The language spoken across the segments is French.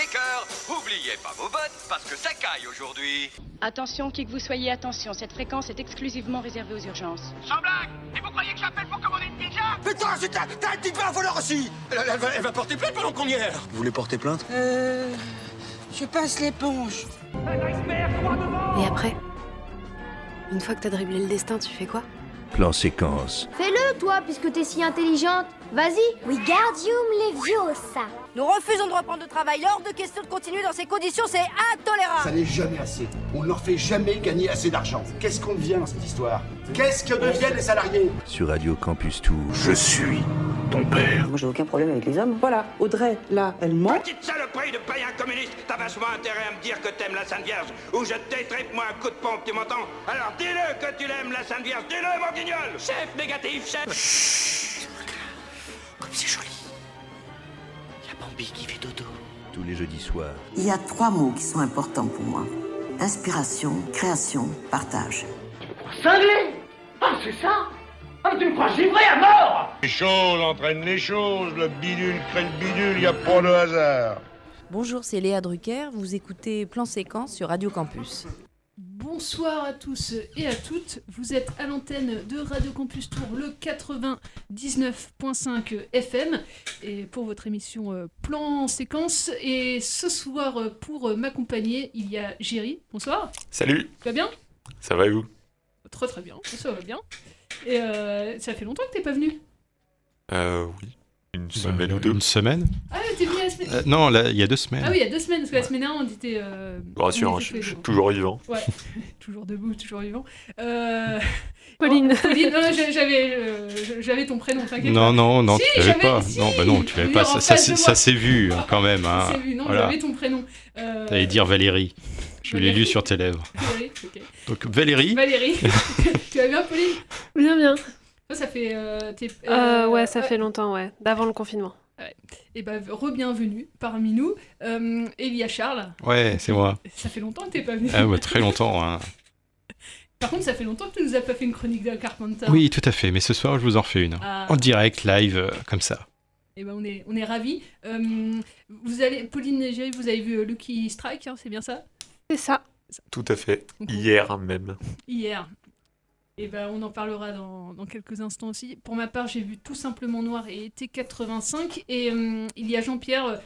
les cœurs. Oubliez pas vos bottes, parce que ça caille aujourd'hui. Attention, qui que vous soyez, attention, cette fréquence est exclusivement réservée aux urgences. Sans blague Et vous croyez que j'appelle pour commander une pizza? Putain, c'est un, t'as un petit peu un voleur aussi elle, elle va, elle va porter plainte pendant qu'on y est Vous voulez porter plainte? Euh. Je passe l'éponge. Et après Une fois que t'as dribblé le destin, tu fais quoi? Plan séquence. Fais-le, toi, puisque t'es si intelligente. Vas-y. Wingardium Leviosa. Nous refusons de reprendre le travail. Hors de question de continuer dans ces conditions, c'est intolérable. Ça n'est jamais assez. On ne leur fait jamais gagner assez d'argent. Qu'est-ce qu'on devient dans cette histoire? Qu'est-ce que deviennent les salariés? Sur Radio Campus Tour. Je suis ton père. Moi, j'ai aucun problème avec les hommes. Voilà, Audrey, là, elle ment. Petite saloperie de païen communiste T'as vachement intérêt à me dire que t'aimes la Sainte Vierge Ou je t'étripe moi un coup de pompe, tu m'entends? Alors dis-le que tu l'aimes la Sainte Vierge Dis-le mon guignol Chef négatif, chef Comme c'est joli. Il y a Bambi qui fait dodo. Tous les jeudis soirs. Il y a trois mots qui sont importants pour moi inspiration, création, partage. Cinglé Ah, c'est ça Ah, tu me crois givré à mort Les choses entraînent les choses, le bidule crée le bidule, il n'y a pas de hasard. Bonjour, c'est Léa Drucker, vous écoutez Plan Séquence sur Radio Campus. Bonsoir à tous et à toutes, vous êtes à l'antenne de Radio Campus Tour, le 99.5 FM, et pour votre émission euh, Plan Séquence. Et ce soir, euh, pour m'accompagner, il y a Géry. Bonsoir. Salut. Tu vas bien? Ça va et vous? Très très bien, ça va bien. Et euh, ça fait longtemps que t'es pas venu? Euh, oui. Une semaine ou deux. Une semaine Ah, t'es venu la semaine Euh, Non, là, il y a deux semaines. Ah oui, il y a deux semaines, parce que la semaine dernière, on était. Euh, Rassurant, on était je, suis toujours vivant. Ouais, toujours debout, toujours vivant. Euh... Pauline. oh, Pauline, non, j'a- j'avais, euh, j'avais ton prénom, t'inquiète Non, pas. non, non, Si, tu l'avais pas. si. Non, bah non, tu l'avais pas. Ça, s'est- ça s'est vu hein, quand même. Hein. C'est vu, non, Voilà. j'avais ton prénom. Euh... T'allais dire Valérie. Je l'ai lu sur tes lèvres. Valérie, ok. Donc Valérie, Valérie, tu vas bien, Pauline? Bien, bien. Ça fait. Euh, Euh, euh, ouais, ça fait longtemps, ouais. D'avant le confinement. Et bah, re-bienvenue parmi nous. Euh, Elia Charles, ouais, c'est moi. ça fait longtemps que t'es pas venu. Ah, bah, très longtemps. hein. Par contre, ça fait longtemps que tu nous as pas fait une chronique de Carpenter. Oui, tout à fait. Mais ce soir, je vous en refais une. Ah. En direct, live, euh, comme ça. Et ben on est, on est ravis. Euh, vous allez, Pauline et Géry, vous avez vu Lucky Strike, hein, c'est bien ça? C'est ça. Tout à fait. Hier même. Hier. Et ben on en parlera dans, dans quelques instants aussi. Pour ma part, j'ai vu tout simplement Noir et été 85. Et euh, il y a Jean-Pierre euh,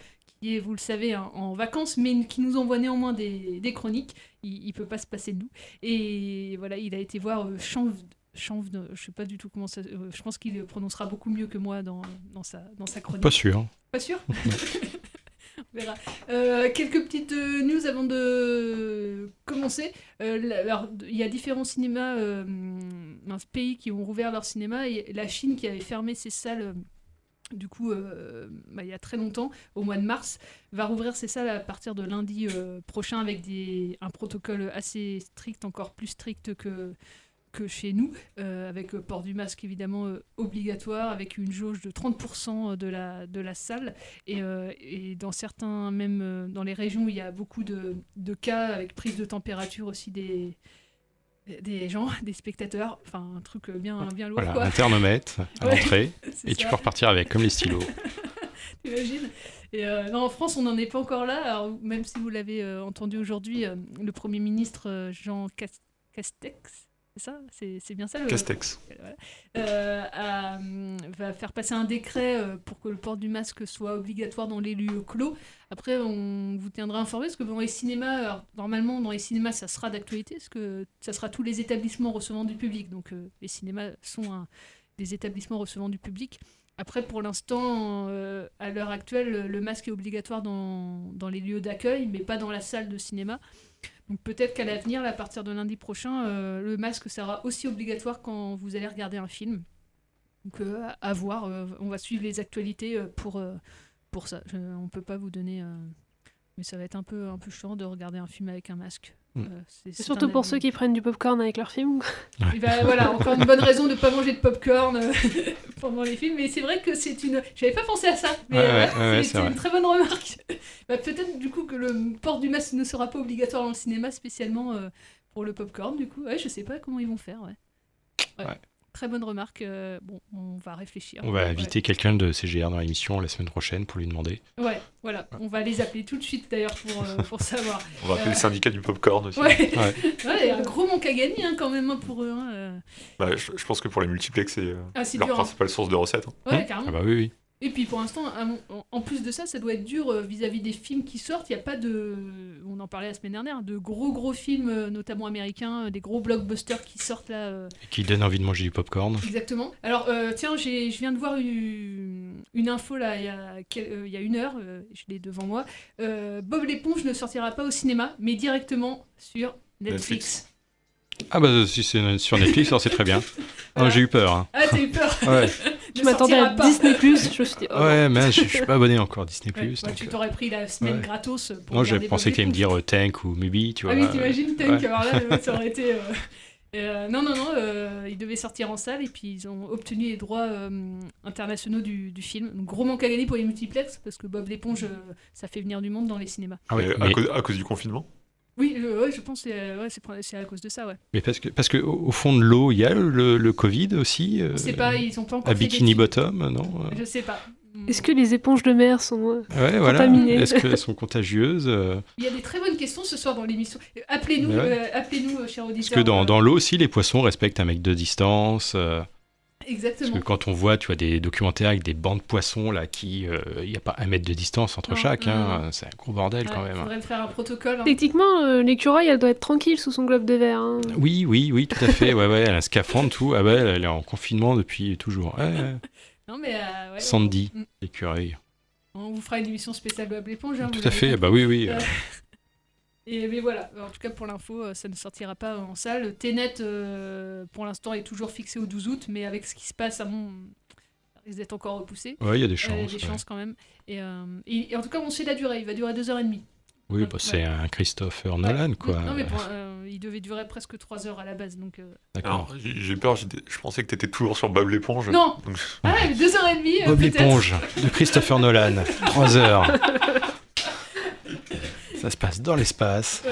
qui est, vous le savez, hein, en vacances, mais qui nous envoie néanmoins des, des chroniques. Il, il peut pas se passer de nous. Et voilà, il a été voir euh, Chanv- Chanv- je sais pas du tout comment ça. euh, je pense qu'il prononcera beaucoup mieux que moi dans, dans, sa, dans sa chronique. Pas sûr. Pas sûr? Euh, quelques petites euh, news avant de commencer. Euh, alors, il y a différents cinémas, pays qui ont rouvert leur cinéma la Chine qui avait fermé ses salles. du coup, bah, il y a très longtemps, au mois de mars, va rouvrir ses salles à partir de lundi prochain avec un protocole assez strict, encore plus strict que, que chez nous, euh, avec euh, port du masque évidemment euh, obligatoire, avec une jauge de 30% de la, de la salle. Et, et dans certains, même dans les régions où il y a beaucoup de, de cas, avec prise de température aussi des, des gens, des spectateurs, enfin un truc bien, bien lourd. Voilà, quoi. un thermomètre à Ouais, l'entrée. Et tu peux repartir avec, comme les stylos. T'imagines? Et euh, non, en France, on n'en est pas encore là. Alors, même si vous l'avez euh, entendu aujourd'hui, euh, le Premier ministre Jean Cas- Castex, c'est ça C'est bien ça le... Castex. Euh, hum, va faire passer un décret euh, pour que le port du masque soit obligatoire dans les lieux clos. Après, on vous tiendra informé parce que dans les cinémas, alors, normalement, dans les cinémas, ça sera d'actualité parce que ça sera tous les établissements recevant du public. Donc, euh, les cinémas sont un- des établissements recevant du public. Après, pour l'instant, euh, à l'heure actuelle, le- le masque est obligatoire dans, dans les lieux d'accueil, mais pas dans la salle de cinéma. Donc peut-être qu'à l'avenir, à partir de lundi prochain, euh, le masque sera aussi obligatoire quand vous allez regarder un film. Donc euh, à, voir, euh, on va suivre les actualités pour, pour ça. On peut pas vous donner... mais ça va être un peu, un peu chiant de regarder un film avec un masque. Mm. Euh, c'est- surtout pour ceux qui prennent du popcorn avec leur film. Et ben, voilà, encore une bonne raison de ne pas manger de popcorn euh, pendant les films. Mais c'est vrai que c'est une. J'avais pas pensé à ça. Mais Ouais, euh, ouais, ouais, ouais, c'est une très bonne remarque. Bah, Peut-être du coup que le port du masque ne sera pas obligatoire dans le cinéma, spécialement euh, pour le popcorn. Du coup, ouais, je sais pas comment ils vont faire. Ouais. Très bonne remarque. euh, bon, on va réfléchir. On va Ouais. inviter quelqu'un de CGR dans l'émission la semaine prochaine pour lui demander. Ouais, Voilà, on va les appeler tout de suite d'ailleurs pour, euh, pour savoir. On va appeler Euh, le syndicat du popcorn aussi. Ouais, Ouais, un gros manque à gagner hein, quand même hein, pour eux. hein, euh. Bah, je, je pense que pour les multiplex, c'est euh, Ah, c'est leur dur, hein. principale source de recettes. hein. Ouais, carrément. Ah bah oui, oui. Et puis pour l'instant, en- plus de ça, ça doit être dur euh, vis-à-vis des films qui sortent. Il n'y a pas de. On en parlait la semaine dernière, de gros gros films, euh, notamment américains, euh, des gros blockbusters qui sortent là. euh, Qui donne envie de manger du popcorn. Exactement. Alors, euh, tiens, je viens de voir une, une info là, il y a, quel- il y a une heure, je l'ai devant moi. Euh, Bob l'éponge ne sortira pas au cinéma, mais directement sur Netflix. Ah bah si c'est sur Netflix, alors c'est très bien. Ah, j'ai eu peur. hein. Ah, t'as eu peur Ouais. Je m'attendais à pas. Disney+, je me suis dit... oh, Ouais, mais je, je suis pas abonné encore à Disney+. Ouais, ouais, donc, tu euh, t'aurais pris la semaine ouais. gratos pour Non, j'ai regarder pensé qu'il allait me dire euh, Tank ou Mubi, tu vois. Ah oui, t'imagines Tank, Ouais. alors là, ça aurait été... euh, euh, non, non, non, euh, il devait sortir en salle et puis ils ont obtenu les droits euh, internationaux du, du film. Donc, gros manque à gagner pour les multiplex parce que Bob l'éponge, euh, ça fait venir du monde dans les cinémas. Ah à, mais- cause, à cause du confinement? Oui, je, ouais, je pense que c'est ouais, c'est c'est à cause de ça, ouais. Mais parce que, parce que au, au fond de l'eau, il y a le, le Covid aussi. euh, sait pas, ils ont pas encore À Bikini. Bottom, non Je sais pas. Est-ce que les éponges de mer sont euh, voilà. contaminées Est-ce qu'elles sont contagieuses euh, Il y a des très bonnes questions ce soir dans l'émission. Euh, Appelez-nous, euh, appelez-nous, euh, chers Parce que dans, euh, dans l'eau aussi, les poissons respectent un mec de distance. Euh, parce Exactement. que quand on voit, tu vois, des documentaires avec des bancs de poissons, là, qui... euh, Il n'y a pas un mètre de distance entre Non, chaque. hein. C'est un gros bordel quand même. hein. faudrait faire un protocole. hein. Techniquement, euh, l'écureuil, elle doit être tranquille sous son globe de verre. hein. Oui, oui, oui, tout à fait. Ouais, ouais, elle a un scaphandre, tout. Ah ouais, elle est en confinement depuis toujours. Ouais, ouais. Non, mais, euh, ouais, Sandy, on- l'écureuil. On vous fera une émission spéciale Bob l'éponge. hein, Tout à fait, compris. bah oui, oui. Euh, Et mais voilà, en tout cas pour l'info, euh, ça ne sortira pas en salle. Ténet, euh, pour l'instant, est toujours fixé au 12 août, mais avec ce qui se passe, à mon... ça risque d'être encore repoussé. Ouais, il y a des Euh, chances, des ouais. chances quand même. Et, euh, et- et en tout cas, on sait la durée. Il va durer 2h30. Oui, bah, c'est un Christopher Nolan, quoi. Non, mais pour- euh, il devait durer presque 3 heures à la base. Donc, euh, D'accord. Alors, j'ai peur, je pensais que t'étais toujours sur Bob l'éponge. Non. Donc, Ah ouais, 2h30 euh, Bob l'éponge de Christopher Nolan, 3 heures. Ça se passe dans l'espace.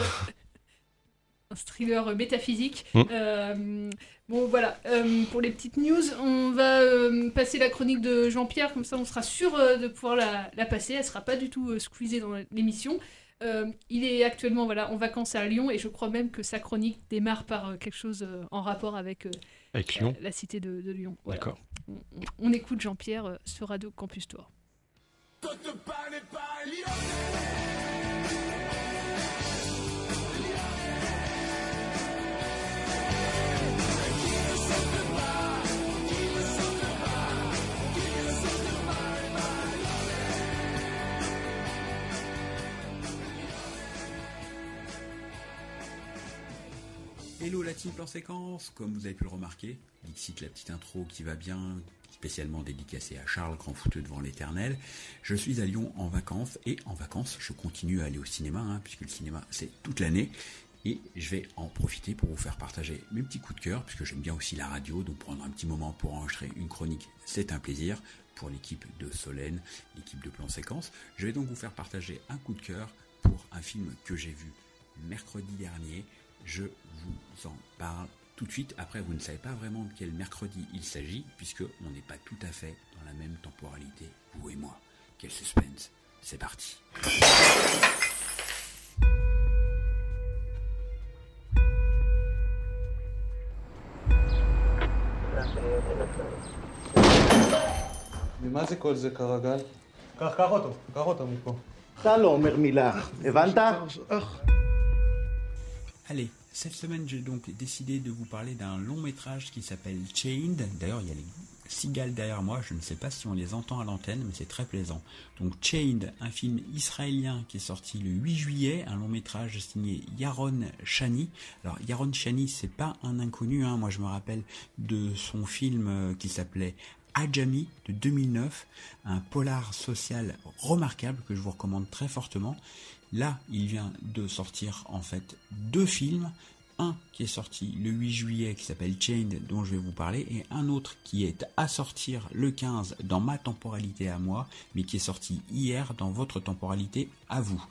un thriller métaphysique. Mm. Euh, bon, voilà, euh, pour les petites news, on va euh, passer la chronique de Jean-Pierre, comme ça on sera sûr euh, de pouvoir la, la passer. Elle sera pas du tout euh, squeezée dans l'émission. Euh, il est actuellement voilà, en vacances à Lyon et je crois même que sa chronique démarre par euh, quelque chose euh, en rapport avec, euh, Avec Lyon la cité de, de Lyon. Voilà. D'accord. On, on- on écoute Jean-Pierre euh, sur Radio Campus Tour. Hello la team plan séquence, comme vous avez pu le remarquer, Dixit la petite intro qui va bien, spécialement dédicacée à Charles, grand fouteux devant l'éternel. Je suis à Lyon en vacances et en vacances je continue à aller au cinéma, hein, puisque le cinéma c'est toute l'année. Et je vais en profiter pour vous faire partager mes petits coups de cœur, puisque j'aime bien aussi la radio, donc prendre un petit moment pour enregistrer une chronique, c'est un plaisir pour l'équipe de Solène, l'équipe de plan séquence. Je vais donc vous faire partager un coup de cœur pour un film que j'ai vu mercredi dernier. Je vous en parle tout de suite. Après, vous ne savez pas vraiment de quel mercredi il s'agit, puisque on n'est pas tout à fait dans la même temporalité, vous et moi. Quel suspense. C'est parti. ממה זה כל זה כרגל? קח, קח אותו, קח אותו מפה. אתה לא אומר מילה, הבנת? Allez, cette semaine, j'ai donc décidé de vous parler d'un long métrage qui s'appelle Chained. D'ailleurs, il y a les cigales derrière moi. Je ne sais pas si on les entend à l'antenne, mais c'est très plaisant. Donc, Chained, un film israélien qui est sorti le 8 juillet, un long métrage signé Yaron Shani. Alors, Yaron Shani, c'est pas un inconnu. Hein. Moi, je me rappelle de son film euh, qui s'appelait Ajami de 2009, un polar social remarquable que je vous recommande très fortement. Là, il vient de sortir en fait deux films. Un qui est sorti le 8 juillet qui s'appelle Chained dont je vais vous parler et un autre qui est à sortir le 15 dans ma temporalité à moi mais qui est sorti hier dans votre temporalité à vous.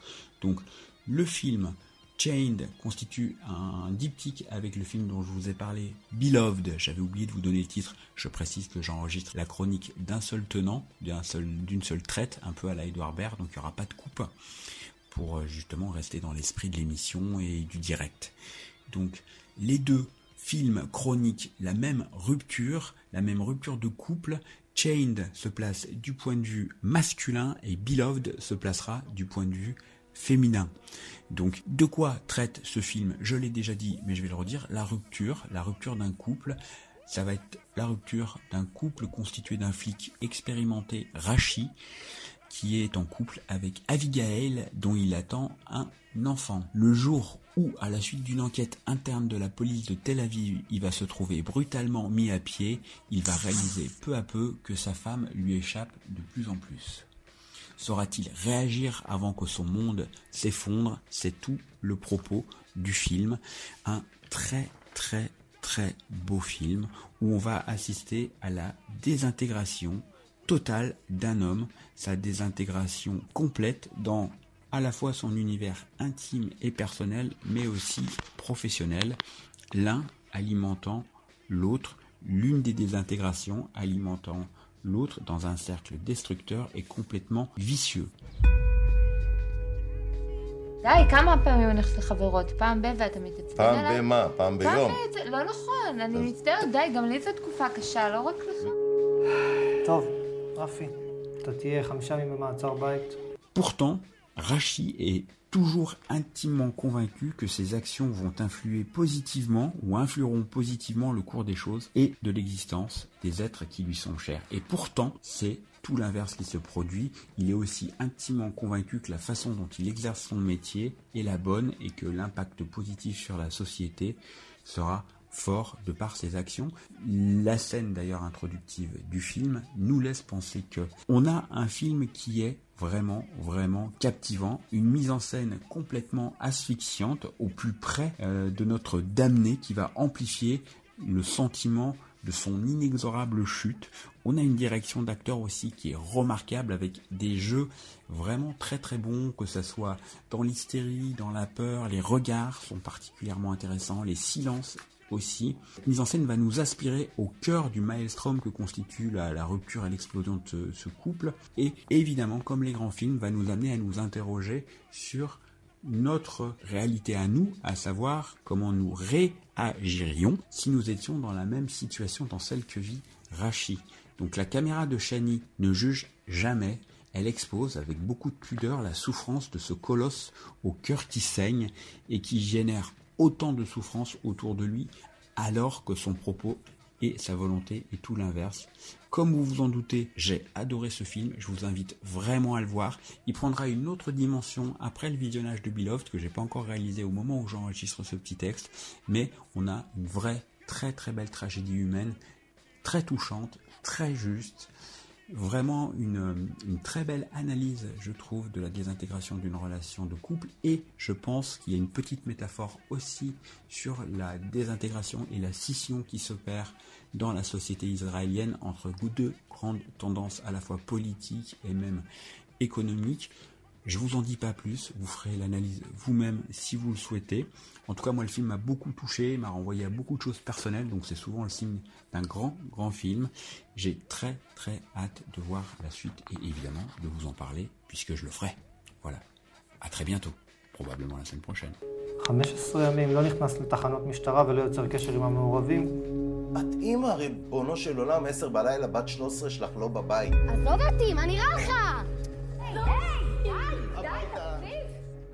Donc le film Chained constitue un diptyque avec le film dont je vous ai parlé, Beloved. J'avais oublié de vous donner le titre. Je précise que j'enregistre la chronique d'un seul tenant, d'une seul, seule traite, un peu à la Edouard Baird, donc il n'y aura pas de coupe pour euh, justement rester dans l'esprit de l'émission et du direct. Donc les deux films chroniques, la même rupture, la même rupture de couple. Chained se place du point de vue masculin et Beloved se placera du point de vue féminin. Donc de quoi traite ce film Je l'ai déjà dit, mais je vais le redire, la rupture, la rupture d'un couple. Ça va être la rupture d'un couple constitué d'un flic expérimenté, Rachi, qui est en couple avec Abigail, dont il attend un enfant. Le jour où, à la suite d'une enquête interne de la police de Tel Aviv, il va se trouver brutalement mis à pied, il va réaliser peu à peu que sa femme lui échappe de plus en plus. Saura-t-il réagir avant que son monde s'effondre? C'est tout le propos du film. Un très très très beau film où on va assister à la désintégration totale d'un homme, sa désintégration complète dans à la fois son univers intime et personnel, mais aussi professionnel, l'un alimentant l'autre, l'une des désintégrations alimentant l'autre dans un cercle destructeur et complètement vicieux. די, כמה פעמים אני הולכת לחברות? פעם ב... ואתה מתעצבן פעם עליי? במה? פעם ביום? ב... לא נכון, אני מצטערת, די, גם לי זו תקופה קשה, לא רק לך. טוב, רפי, Pourtant, Rachi est toujours intimement convaincu que ses actions vont influer positivement ou influeront positivement le cours des choses et de l'existence des êtres qui lui sont chers. Et pourtant, c'est tout l'inverse qui se produit. Il est aussi intimement convaincu que la façon dont il exerce son métier est la bonne et que l'impact positif sur la société sera fort de par ses actions. La scène d'ailleurs introductive du film nous laisse penser que on a un film qui est vraiment, vraiment captivant, une mise en scène complètement asphyxiante au plus près euh, de notre damné qui va amplifier le sentiment de son inexorable chute. On a une direction d'acteur aussi qui est remarquable avec des jeux vraiment très très bons, que ce soit dans l'hystérie, dans la peur, les regards sont particulièrement intéressants, les silences aussi. Mise en scène va nous aspirer au cœur du maelstrom que constitue la, rupture et l'explosion de ce, ce couple. Et évidemment, comme les grands films, va nous amener à nous interroger sur notre réalité à nous, à savoir comment nous réagirions si nous étions dans la même situation dans celle que vit Rachi. Donc la caméra de Shani ne juge jamais, elle expose avec beaucoup de pudeur la souffrance de ce colosse au cœur qui saigne et qui génère autant de souffrance autour de lui alors que son propos et sa volonté est tout l'inverse. Comme vous vous en doutez, j'ai adoré ce film, je vous invite vraiment à le voir. Il prendra une autre dimension après le visionnage de Beloved que j'ai pas encore réalisé au moment où j'enregistre ce petit texte, mais on a une vraie très très belle tragédie humaine, très touchante, très juste, vraiment une, une, très belle analyse, je trouve, de la désintégration d'une relation de couple. Et je pense qu'il y a une petite métaphore aussi sur la désintégration et la scission qui s'opère dans la société israélienne entre deux grandes tendances à la fois politiques et même économiques. Je vous en dis pas plus, vous ferez l'analyse vous-même si vous le souhaitez. En tout cas, moi, le film m'a beaucoup touché, m'a renvoyé à beaucoup de choses personnelles, donc c'est souvent le signe d'un grand, grand film. J'ai très, très hâte de voir la suite et évidemment de vous en parler, puisque je le ferai. Voilà. À très bientôt, probablement la semaine prochaine. 15 ימים לא נכנס לתחנות משטרה ולא יוצר קשר עם המעורבים. את אימא, ריבונו של עולם, עשר בלילה, בת 13 שלך לא בבית. עזוב אותי, מה נראה לך? היי, די, די, תפסיק.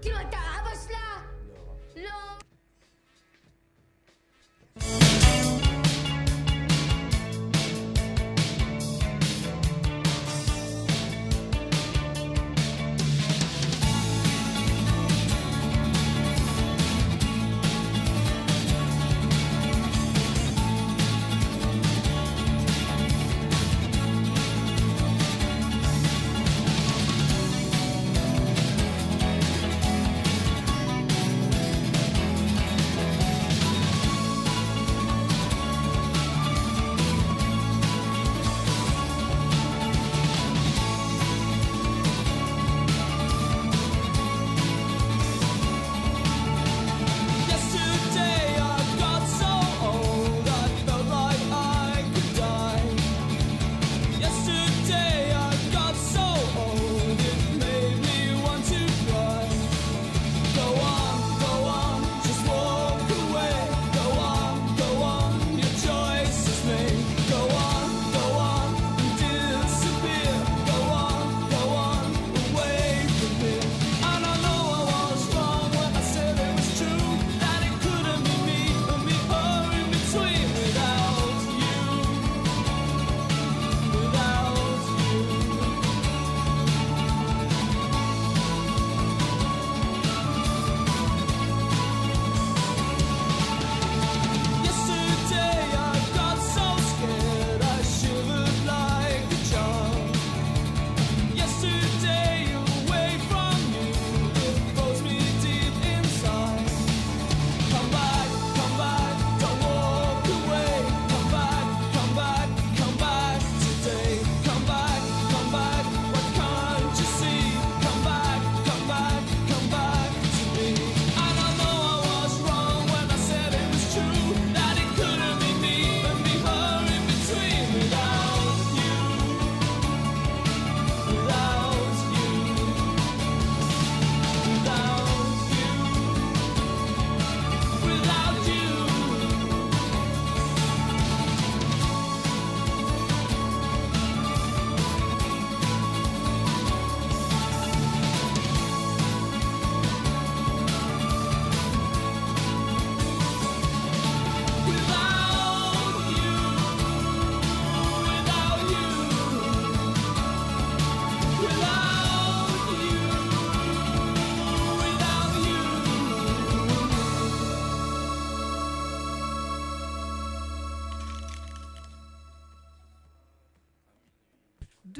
you like that.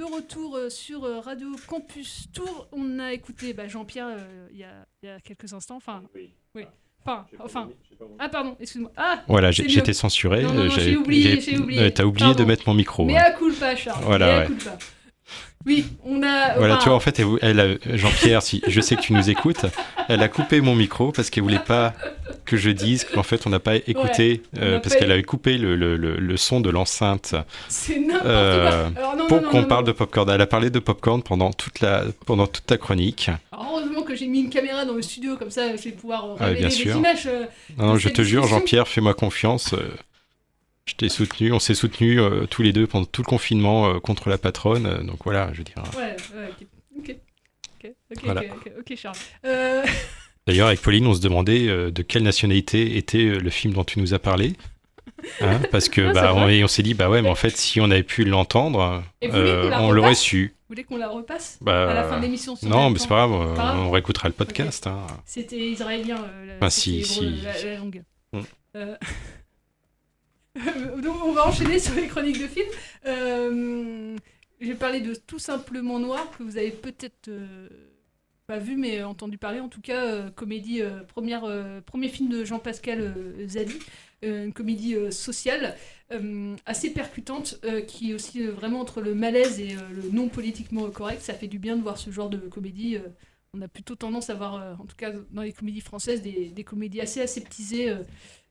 Retour euh, sur euh, Radio Campus Tour. On a écouté bah, Jean-Pierre euh, il y, a, il y a quelques instants. Enfin, oui. Enfin, enfin. Ah, pardon, excuse-moi. Ah, Voilà, été censuré. Non, non, non, j'ai- j'ai oublié, j'ai- j'ai oublié. T'as oublié de mettre mon micro. Mais ouais. à culpa, Charles. Voilà, ouais. Oui, on a. Voilà, enfin, tu vois, en fait, elle, a- Jean-Pierre, si je sais que tu nous écoutes, elle a coupé mon micro parce qu'elle voulait pas que je dise qu'en fait on n'a pas écouté, euh, parce pas- qu'elle avait coupé le, le- le- le son de l'enceinte C'est n'importe euh, pour qu'on parle non. de popcorn. Elle a parlé de popcorn pendant toute la pendant toute ta chronique. Alors, heureusement que j'ai mis une caméra dans le studio, comme ça je vais pouvoir euh, Ah, révéler bien les sûr. images. euh, Non, je te jure. Jean-Pierre, fais-moi confiance. Euh, je t'ai soutenu, on s'est soutenu euh, tous les deux pendant tout le confinement euh, contre la patronne. euh, donc voilà, je veux dire. Ouais, ouais, ok. Ok, ok, Voilà. ok, ok, ok, Charles. Euh, D'ailleurs, avec Pauline, on se demandait euh, de quelle nationalité était euh, le film dont tu nous as parlé. Hein, parce que Ah, bah, on, on s'est dit, bah ouais, mais en fait, si on avait pu l'entendre, euh, on l'aurait su. Vous voulez qu'on la repasse Bah, à la fin de l'émission si Non, mais c'est pas grave, euh, Pas on réécoutera le podcast. hein. C'était israélien, euh, la, c'était si, si. la, la langue. Mm. Euh, Donc on va enchaîner sur les chroniques de films. Euh, J'ai parlé de Tout simplement noir que vous avez peut-être euh, pas vu mais entendu parler. En tout cas, euh, comédie première premier film de Jean-Pascal Zadi, une comédie sociale assez percutante qui est aussi vraiment entre le malaise et le non politiquement correct. Ça fait du bien de voir ce genre de comédie. on a plutôt tendance à voir, en tout cas dans les comédies françaises, des, des comédies assez aseptisées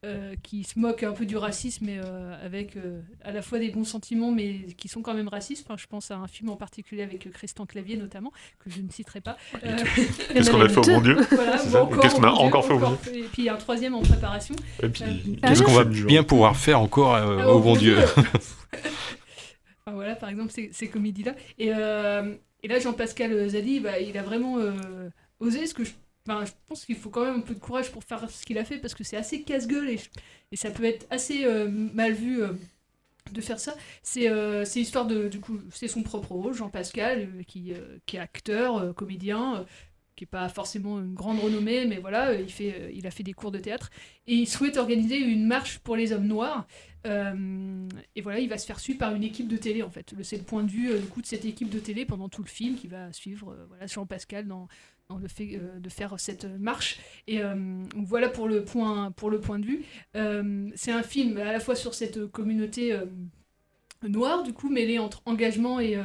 euh, qui se moquent un peu du racisme et euh, avec euh, à la fois des bons sentiments mais qui sont quand même racistes. Enfin, je pense à un film en particulier avec Christian Clavier notamment, que je ne citerai pas. Euh, Qu'est-ce qu'on a fait au bon Dieu Voilà, Qu'est-ce qu'on a Dieu, encore fait au bon fait- Et puis il y a un troisième en préparation. Et puis, Euh, Qu'est-ce qu'on va bien pouvoir faire encore euh, Ah, au bon Dieu Enfin, voilà, par exemple, ces, ces comédies-là. Et, euh, et là, Jean-Pascal Zadi, bah, il a vraiment euh, osé, ce que je, enfin, je pense qu'il faut quand même un peu de courage pour faire ce qu'il a fait, parce que c'est assez casse-gueule et, et ça peut être assez euh, mal vu. euh, de faire ça, c'est euh, c'est l'histoire de du coup c'est son propre rôle Jean-Pascal euh, qui, qui est acteur comédien qui est pas forcément une grande renommée mais voilà il fait il a fait des cours de théâtre et il souhaite organiser une marche pour les hommes noirs euh, et voilà, il va se faire suivre par une équipe de télé en fait. C'est le point de vue euh, du coup de cette équipe de télé pendant tout le film qui va suivre euh, voilà Jean-Pascal dans, le fait de faire cette marche. Et voilà pour le point pour le point de vue. C'est un film à la fois sur cette communauté noire du coup mêlée entre engagement et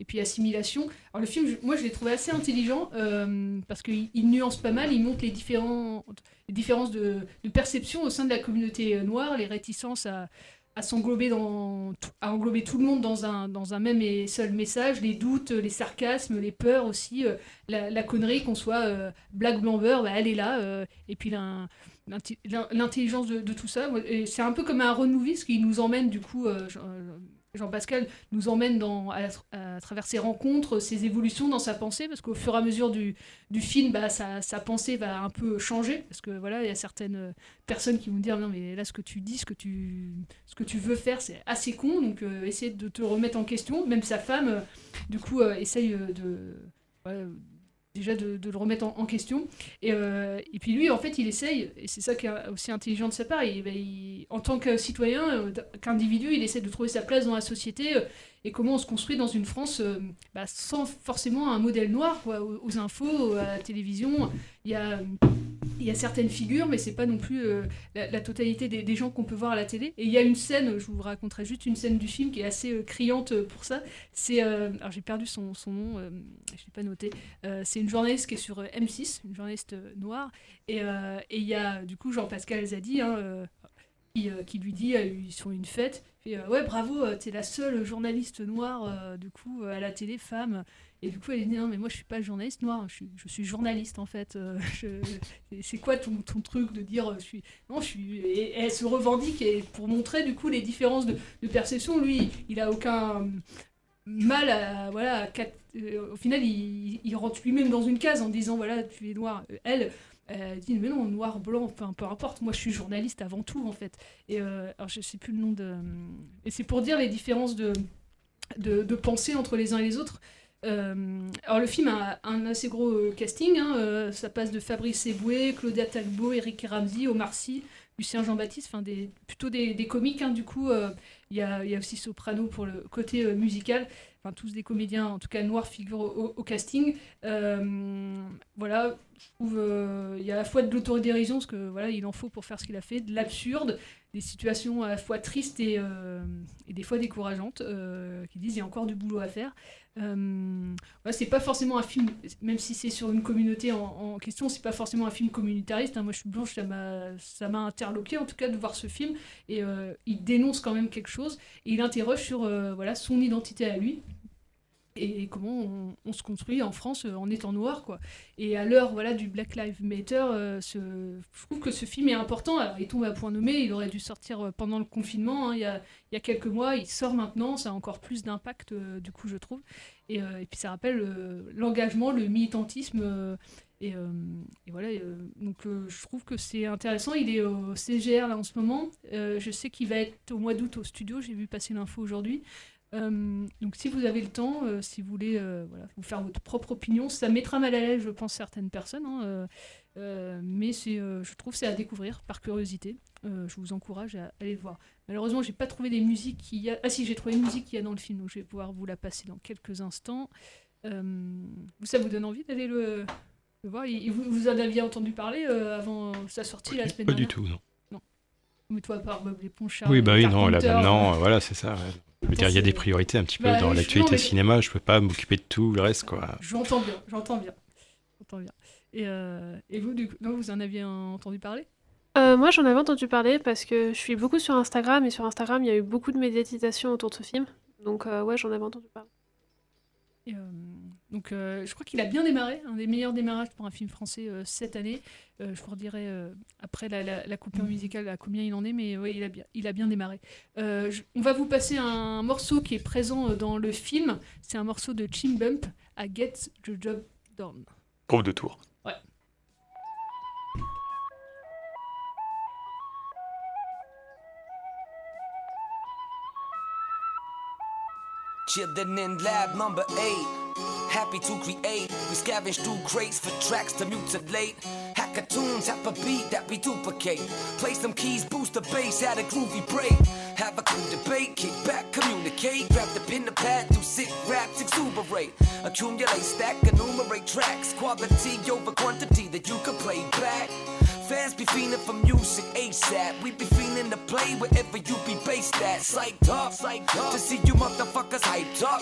et puis assimilation. Alors le film, moi je l'ai trouvé assez intelligent euh, parce qu'il il nuance pas mal, il montre les, différents, les différences de, perception au sein de la communauté euh, noire, les réticences à, à s'englober dans à englober tout le monde dans un, dans un même et seul message, les doutes, les sarcasmes, les peurs aussi, euh, la, connerie qu'on soit euh, black blanc beurre, bah, elle est là, et puis l'intelligence de, tout ça. C'est un peu comme un road ce qui nous emmène du coup. Jean-Pascal nous emmène à, travers ses rencontres, ses évolutions dans sa pensée, parce qu'au fur et à mesure du, film, bah, sa, pensée va un peu changer, parce que voilà, il y a certaines euh, personnes qui vont dire non mais là ce que tu dis, ce que tu, veux faire, c'est assez con, donc euh, de te remettre en question. Même sa femme, euh, du coup, euh, essaye de déjà de, le remettre en, question. Et, euh, et puis lui, en fait, il essaye, et c'est ça qui est aussi intelligent de sa part, il- ben, en tant que citoyen, euh, qu'individu, il essaie de trouver sa place dans la société euh, et comment on se construit dans une France bah, sans forcément un modèle noir aux, aux infos, à la télévision. Il y a, il y a certaines figures, mais c'est pas non plus euh, la, totalité des, gens qu'on peut voir à la télé. Et il y a une scène, je vous raconterai juste une scène du film qui est assez euh, criante euh, pour ça. C'est, alors j'ai perdu son, nom, je l'ai pas noté. C'est une journaliste qui est sur euh, M6, une journaliste noire, et il y a du coup Jean-Pascal Zadi. hein, qui, lui dit, ils sont une fête, et ouais bravo, t'es la seule journaliste noire du coup à la télé femme. Et du coup elle dit non mais moi je suis pas journaliste noire, je suis, journaliste en fait. euh, c'est quoi ton, truc de dire euh, non je suis et, elle se revendique et pour montrer du coup les différences de, perception. Lui il a aucun mal à voilà euh, au final il, rentre lui-même dans une case en disant voilà tu es noir. Elle dit mais non noir blanc enfin peu importe moi je suis journaliste avant tout en fait et euh, alors je sais plus le nom de et c'est pour dire les différences de, de pensée entre les uns et les autres Euh, alors le film a un assez gros euh, casting hein, euh, ça passe de Fabrice Eboué Claudia Tagbo Eric Ramsey Omar Sy Lucien Jean-Baptiste, enfin plutôt des, comiques. hein, du coup, il y, a, aussi Soprano pour le côté musical. Enfin, tous des comédiens, en tout cas noirs, figurent au, casting. Voilà, je trouve il y a à la fois de l'autodérision, parce que voilà, il en faut pour faire ce qu'il a fait, de l'absurde, des situations à la fois tristes et, et des fois décourageantes, qui disent il y a encore du boulot à faire. Euh, c'est pas forcément un film, même si c'est sur une communauté en, question, c'est pas forcément un film communitariste. hein. Moi, je suis blanche, ça m'a, ça m'a interloqué en tout cas de voir ce film. Et euh, il dénonce quand même quelque chose et il interroge sur euh, voilà son identité à lui et comment on, se construit en France euh, en étant noir quoi. Et à l'heure voilà du Black Lives Matter, euh, je trouve que ce film est important. Alors il tombe à point nommé, il aurait dû sortir euh, pendant le confinement. hein, il, y a, quelques mois, il sort maintenant, ça a encore plus d'impact du coup je trouve. Et, puis ça rappelle l'engagement, le militantisme. et, voilà, donc je trouve que c'est intéressant. Il est au CGR là en ce moment. Je sais qu'il va être au mois d'août au studio. J'ai vu passer l'info aujourd'hui. Euh, donc si vous avez le temps, euh, si vous voulez euh, voilà, vous faire votre propre opinion, ça mettra mal à l'aise, je pense, certaines personnes. hein, mais c'est, je trouve que c'est à découvrir par curiosité. Je vous encourage à aller le voir. Malheureusement, j'ai pas trouvé les musiques qu'il y a. Ah si, j'ai trouvé une musique qu'il y a dans le film, donc je vais pouvoir vous la passer dans quelques instants. Ça vous donne envie d'aller le, le voir? Et- vous, vous en aviez entendu parler avant sa sortie la semaine Pas du dernière? tout, non. Non. Mais toi, par Bob l'éponge, Oui, bah oui, non, là maintenant, voilà, c'est ça. ouais. Je veux dire, il y a des priorités un petit peu Bah dans l'actualité mais- cinéma, je peux pas m'occuper de tout le reste, quoi. J'entends bien, j'entends bien. J'entends bien. Et, euh, et vous, du coup, non, vous en aviez entendu parler? Euh, moi, j'en avais entendu parler parce que je suis beaucoup sur Instagram et sur Instagram, il y a eu beaucoup de médiatisation autour de ce film. Donc, euh, ouais, j'en avais entendu parler. Et, euh, donc, euh, je crois qu'il a bien démarré, un des meilleurs démarrages pour un film français euh, cette année. Euh, je vous redirai euh, après la, la, la coupure musicale à combien il en est, mais oui, il a bien, il a bien démarré. Euh, je- on va vous passer un morceau qui est présent euh, dans le film. C'est un morceau de Chim Bump à Get the Job Done. Groupe de tour. Ouais. Children in lab number eight. Happy to create. We scavenge through crates for tracks to mutilate. Hackatoons have a beat that we duplicate. Play some keys, boost the bass, add a groovy break. Have a cool debate, kick back, communicate. Grab the pen, the pad, do sick raps, exuberate. Accumulate, stack, enumerate tracks. Quality over quantity that you can play back. Fans be fiending for music ASAP. We be fiending to play wherever you be based at. Psyched up, psyched up to see you motherfuckers hyped up.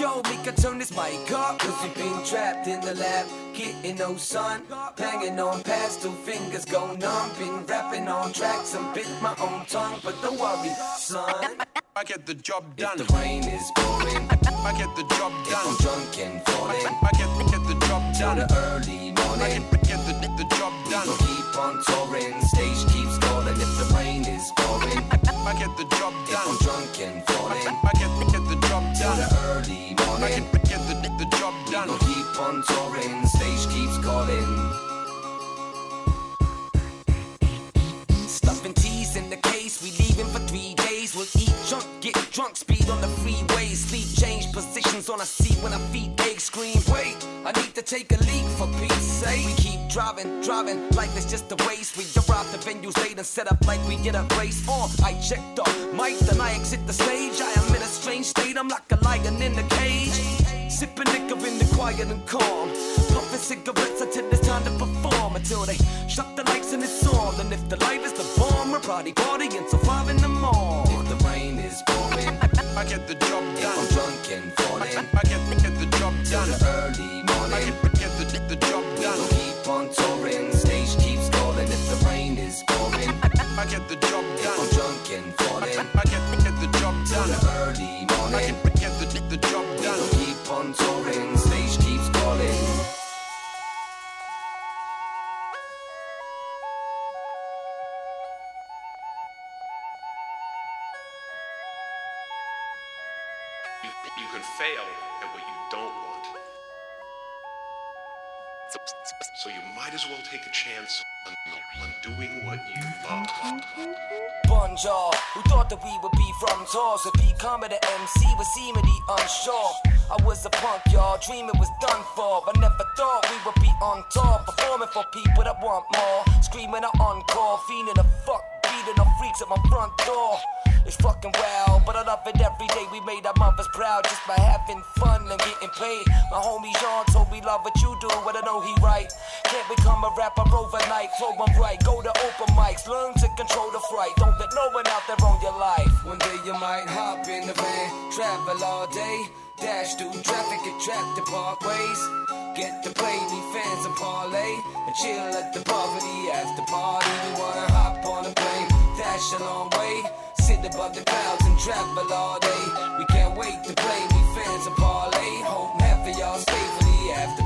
Yo, make a turn this mic up. Cause we been trapped in the lab, getting no sun. Banging on pads, two fingers go numb. Been rapping on tracks and bit my own tongue. But don't worry, son. I get the job done. If the rain is pouring, I get the job if done. I'm drunk and falling, I get, get the job till done. the early I morning. get, get the, the job done. We'll keep on touring, stage keeps calling if the rain is pouring. I get the job done. If I'm done. drunk and falling, I get, get the job till done. the early I morning. get, get the, the job done. We'll keep on touring, stage keeps calling. Stuffing teas in the case, we leaving for three days. We'll eat junk, get drunk, speed on the freeway. Sleep, change positions on a seat when our feet ache. Scream, wait, I need to take a leak for Pete's sake. Eh? We keep driving, driving like it's just a waste. We arrive the venues late and set up like we get a race. Oh, I checked up, Mike, then I exit the stage. I am in a strange state, I'm like a lion in a cage. Sipping liquor in the quiet and calm. Puffing cigarettes until it's time to perform. Until they shut the lights and it's on. And if the light is the bomb, we're party partying till five in the morning. If the rain is pouring, I get the job done. I get the job if I'm done. drunk and falling, I get, get the job done. the early I morning. get, get the, the job done. We'll keep on touring, stage keeps calling. You, you can fail at what you don't want. So you might as well take a chance on, on doing what you love. Bonjour, who thought that we would be from tours? Would become the MC was seemingly unsure. I was a punk, y'all, dreaming was done for. But never thought we would be on tour. Performing for people that want more. Screaming out encore, feeling a fuck feeding the freaks at my front door. Fucking wild, but I love it every day. We made our mothers proud just by having fun and getting paid. My homie Jean told me love what you do, but I know he right. Can't become a rapper overnight. Flow one right, go to open mics, learn to control the fright. Don't let no one out there on your life. One day you might hop in the van, travel all day, dash through traffic, get trapped in parkways. Get to play fans and parlay and chill at the poverty after party. We wanna hop on a plane, dash a long way, sit above the clouds and travel all day. We can't wait to play me fans and parlay. Hope half of y'all stay for the after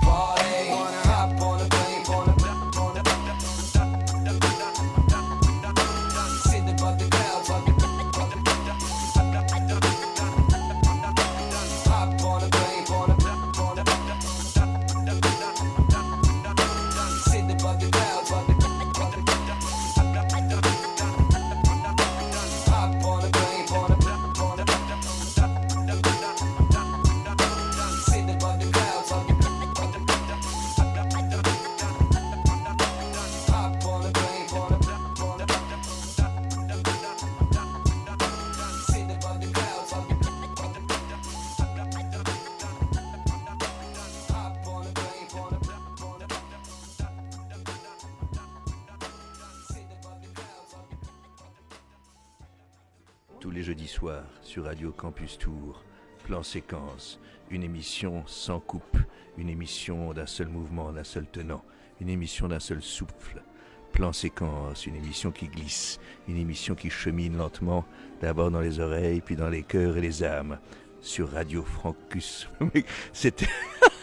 Tous les jeudis soirs sur Radio Campus Tour, plan séquence, une émission sans coupe, une émission d'un seul mouvement, d'un seul tenant, une émission d'un seul souffle. Plan séquence, une émission qui glisse, une émission qui chemine lentement, d'abord dans les oreilles, puis dans les cœurs et les âmes, sur Radio Francus. C'était.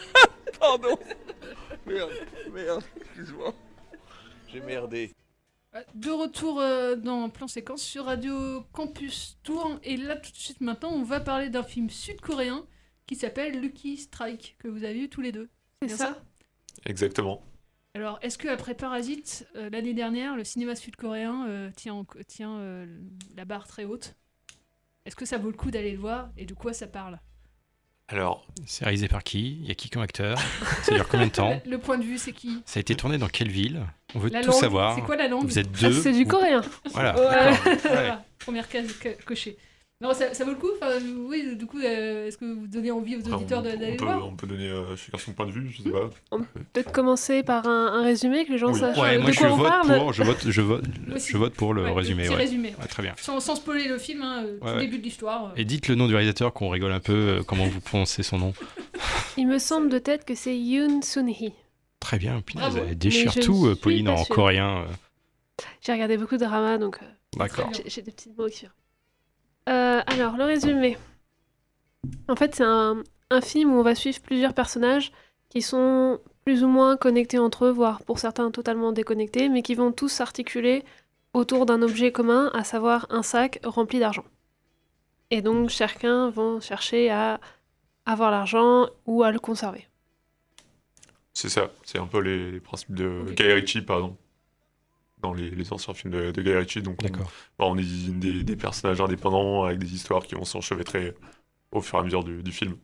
Pardon Merde, merde, excuse-moi. J'ai merdé. De retour euh, dans Plan Séquence sur Radio Campus Tour. Et là, tout de suite, maintenant, on va parler d'un film sud-coréen qui s'appelle Lucky Strike, que vous avez vu tous les deux. C'est bien ça? Exactement. Alors, est-ce que après Parasite, euh, l'année dernière, le cinéma sud-coréen euh, tient, en- tient euh, la barre très haute? Est-ce que ça vaut le coup d'aller le voir? Et de quoi ça parle? Alors, C'est réalisé par qui? Il y a qui comme acteur? Ça dure combien de temps? Le point de vue, c'est qui? Ça a été tourné dans quelle ville? On veut La tout langue, savoir. c'est quoi la langue? Vous êtes Ah, deux. c'est du ou- coréen. Voilà. Ouais. Ouais. Première case co- cochée. Non, ça, ça vaut le coup enfin, Oui, du coup, euh, est-ce que vous donnez envie aux auditeurs on, on d'aller le peut, voir on peut donner euh, chacun son point de vue, je sais pas. Peut-être commencer par un, un résumé que les gens Oui. sachent Ouais, de moi je quoi on vote parle. pour, je vote, je vote, je vote pour le Ouais, résumé. petit ouais. résumé. Ouais, très bien. Sans, sans spoiler le film, hein, euh, Ouais, tout début de l'histoire. euh. Et dites le nom du réalisateur qu'on rigole un peu, euh, comment vous prononcez son nom. Il me semble de tête que c'est Yoon Sun-hee. Très bien, punaise, elle déchire je tout, euh, Pauline, en coréen. euh. J'ai regardé beaucoup de dramas, donc euh, j'ai j'ai des petits mots qui Euh, alors, le résumé. En fait, c'est un, un film où on va suivre plusieurs personnages qui sont plus ou moins connectés entre eux, voire pour certains totalement déconnectés, mais qui vont tous s'articuler autour d'un objet commun, à savoir un sac rempli d'argent. Et donc, chacun va chercher à avoir l'argent ou à le conserver. C'est ça, c'est un peu les, les principes de Guy Ritchie, par exemple. Dans les, les anciens films de, de Guy Ritchie. Donc, on, D'accord. bah, on est des, des personnages indépendants avec des histoires qui vont s'enchevêtrer au fur et à mesure du, du film.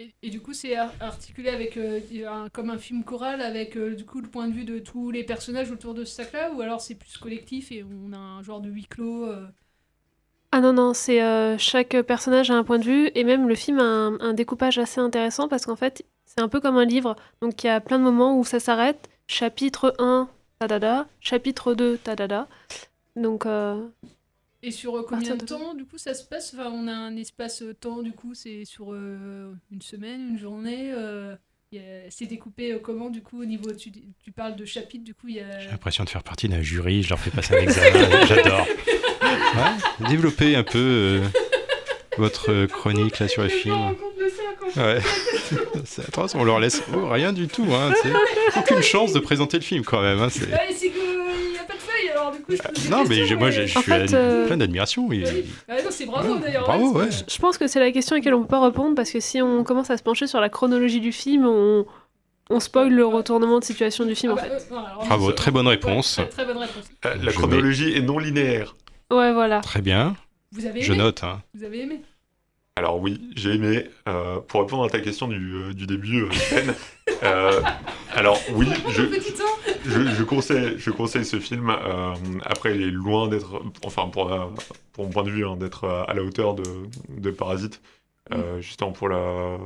Et, et du coup, c'est ar- articulé avec euh, un- comme un film choral, avec euh, du coup le point de vue de tous les personnages autour de ce sac-là, ou alors c'est plus collectif et on a un genre de huis clos. euh, Ah non, non, c'est euh, chaque personnage a un point de vue et même le film a un, un découpage assez intéressant parce qu'en fait, c'est un peu comme un livre. Donc il y a plein de moments où ça s'arrête. Chapitre 1, tadada. Chapitre 2, tadada. Donc, euh, Et sur euh, combien de temps, du coup, ça se passe? Enfin, on a un espace euh, temps, du coup, c'est sur euh, une semaine, une journée. euh, c'est découpé comment, du coup, au niveau. Tu, tu parles de chapitres, du coup, il y a. J'ai l'impression de faire partie d'un jury, je leur fais passer un examen, j'adore. Ouais, développez un peu euh, votre chronique là sur le film. Ouais. C'est atroce, on leur laisse oh, rien du tout, hein, aucune chance de présenter le film quand même. hein, c'est- Ouais, c'est qu'il n'y a pas de feuille, alors du coup, je Non, mais moi je je En suis fait, euh, plein d'admiration. Ah non, c'est bravo d'ailleurs. Bravo, ouais. je pense que c'est la question à laquelle on peut pas répondre parce que si on commence à se pencher sur la chronologie du film, on, on spoil le retournement de situation du film en Ah fait. bah, euh, non, alors, Bravo, euh, très bonne réponse. ouais, très bonne réponse. Euh, Je la chronologie est non linéaire. Ouais, voilà. Très bien. Vous avez Je note. Hein. Vous avez aimé Alors oui, j'ai aimé. Euh, pour répondre à ta question du, euh, du début, euh, euh, alors oui, je, je, je conseille, je conseille ce film. après, il est loin d'être, enfin pour, la- pour mon point de vue, hein, d'être à la hauteur de, de Parasite. Euh, justement pour la,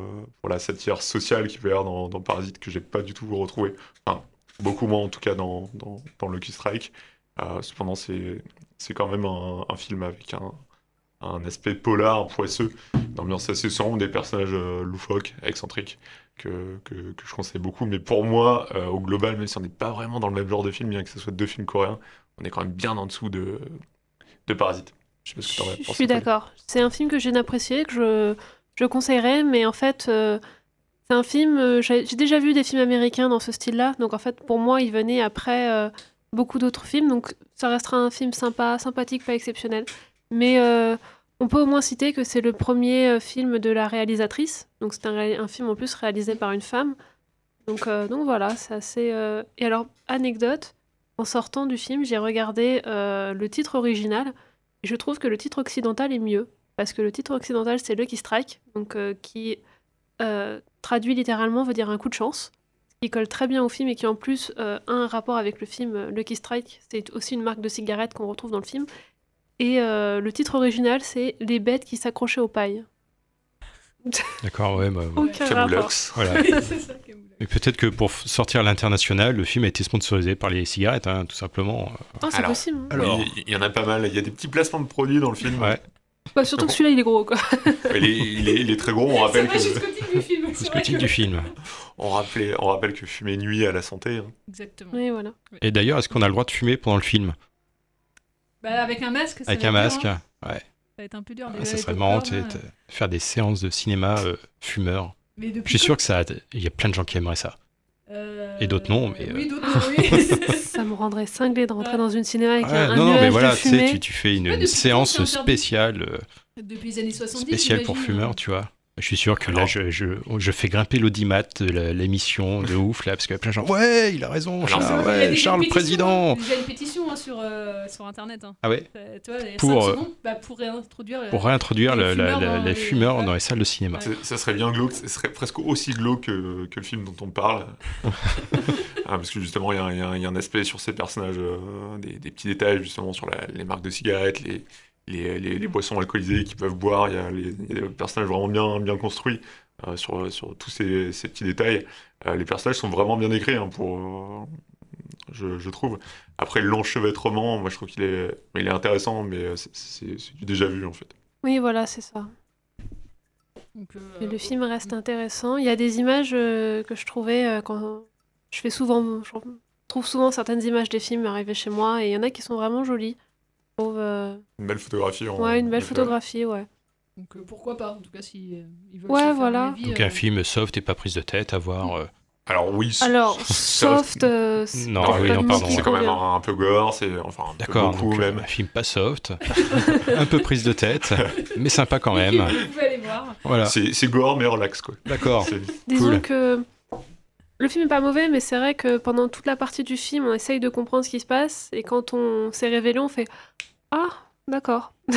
pour la satire sociale qu'il peut y avoir dans, dans Parasite que j'ai pas du tout retrouvé. Enfin, beaucoup moins en tout cas dans, dans, dans Lucky Strike. Cependant, c'est, c'est quand même un, un film avec un, un aspect polar, poisseux, une ambiance assez des personnages euh, loufoques, excentriques, que, que, que je conseille beaucoup. Mais pour moi, euh, au global, même si on n'est pas vraiment dans le même genre de film, bien que ce soit deux films coréens, on est quand même bien en dessous de, de Parasite. Je sais pas ce que Je pensé, suis d'accord. C'est un film que j'ai apprécié, que je, je conseillerais, mais en fait, euh, c'est un film. J'ai déjà vu des films américains dans ce style-là, donc en fait, pour moi, il venait après beaucoup d'autres films, donc ça restera un film sympa, sympathique, pas exceptionnel. Mais on peut au moins citer que c'est le premier euh, film de la réalisatrice, donc c'est un, film en plus réalisé par une femme. Donc, euh, donc voilà, c'est assez. euh, Et alors, anecdote, en sortant du film, j'ai regardé le titre original. Je trouve que le titre occidental est mieux. Parce que le titre occidental, c'est Lucky Strike, donc, qui traduit littéralement veut dire un coup de chance. Qui colle très bien au film et qui en plus a un rapport avec le film Lucky Strike. C'est aussi une marque de cigarette qu'on retrouve dans le film. Et euh, le titre original, c'est Les bêtes qui s'accrochaient aux pailles. D'accord, ouais. Bah, Aucun rapport. Voilà. Mais peut-être que pour sortir à l'international, le film a été sponsorisé par les cigarettes, hein, tout simplement. Oh, c'est possible. hein. Alors, il y en a pas mal. Il y a des petits placements de produits dans le film. Ouais. Bah, surtout que celui-là, il est gros, quoi. Il est, il est- il est très gros. On rappelle que. du film. c'est vrai Critique que- du film. On, rappelait, on rappelle que fumer nuit à la santé. hein. Exactement. Oui, voilà. Et d'ailleurs, est-ce qu'on a le droit de fumer pendant le film? Bah, avec un masque, ça Avec va un être masque dur, hein. Ouais. Ça va être un peu dur. Ah, déjà, ça les serait marrant hein. de faire des séances de cinéma euh. Mais depuis Je suis sûr que ça, il y a plein de gens qui aimeraient ça. Euh, Et d'autres non, mais. Oui, euh, d'autres non, oui. ça me rendrait cinglé de rentrer dans une cinéma avec ouais, un, un non, non, nuage mais voilà, de tu sais, fumée. tu, tu fais une, Ouais, une depuis quand séance c'est interdit spéciale, euh, Depuis les années 70. spéciale pour j'imagine, fumeurs, hein. tu vois. Je suis sûr que là, je, je, je fais grimper l'audimat de la- l'émission de ouf, là, parce qu'il y a plein de gens. Ouais, il a raison, Alors, Charles, Il y a ouais, des Charles pétitions, président. hein. Il y a une pétition hein, sur, euh, sur internet. hein. Ah ouais Euh, tu vois, les Pour, euh, secondes, bah, pour réintroduire. Pour réintroduire les la- fumeurs la- dans les les- fumeurs dans les salles de cinéma. Ça serait bien glauque, ce serait presque aussi glauque que, que le film dont on parle. Ah, parce que justement, il y, a un- y y a aspect sur ces personnages, euh, des, des petits détails justement sur la- les marques de cigarettes, les, les, les- les boissons alcoolisées qu'ils peuvent boire. Il y, a les- il y a des personnages vraiment bien, bien construits euh, sur, sur tous ces, ces petits détails. Euh, les personnages sont vraiment bien écrits hein, pour, euh, je, je trouve. Après, l'enchevêtrement, moi je trouve qu'il est, il est intéressant, mais euh, c'est- déjà vu en fait. Oui, voilà, c'est ça. Donc, euh, Mais le film reste intéressant. Il y a des images euh, que je trouvais euh, quand je fais souvent, je trouve souvent certaines images des films arriver chez moi et il y en a qui sont vraiment jolies. Je trouve, euh, Une belle photographie. En, ouais, une belle photographie, ouais. Donc euh, pourquoi pas, en tout cas, si euh, ils veulent Ouais, se faire voilà. avis, Donc euh, un film soft et pas prise de tête à voir. Euh, Alors oui. Alors, soft, euh, c'est Non, pas oui, non, pardon. C'est quand même convient. un, un peu gore, c'est enfin un peu D'accord, beaucoup donc, même. un film pas soft, un peu prise de tête, mais sympa quand même. Vous pouvez aller voir. Voilà. C'est gore mais relax quoi. D'accord. Disons Cool. que le film est pas mauvais, mais c'est vrai que pendant toute la partie du film, on essaye de comprendre ce qui se passe, et quand on s'est révélé, on fait Ah, d'accord.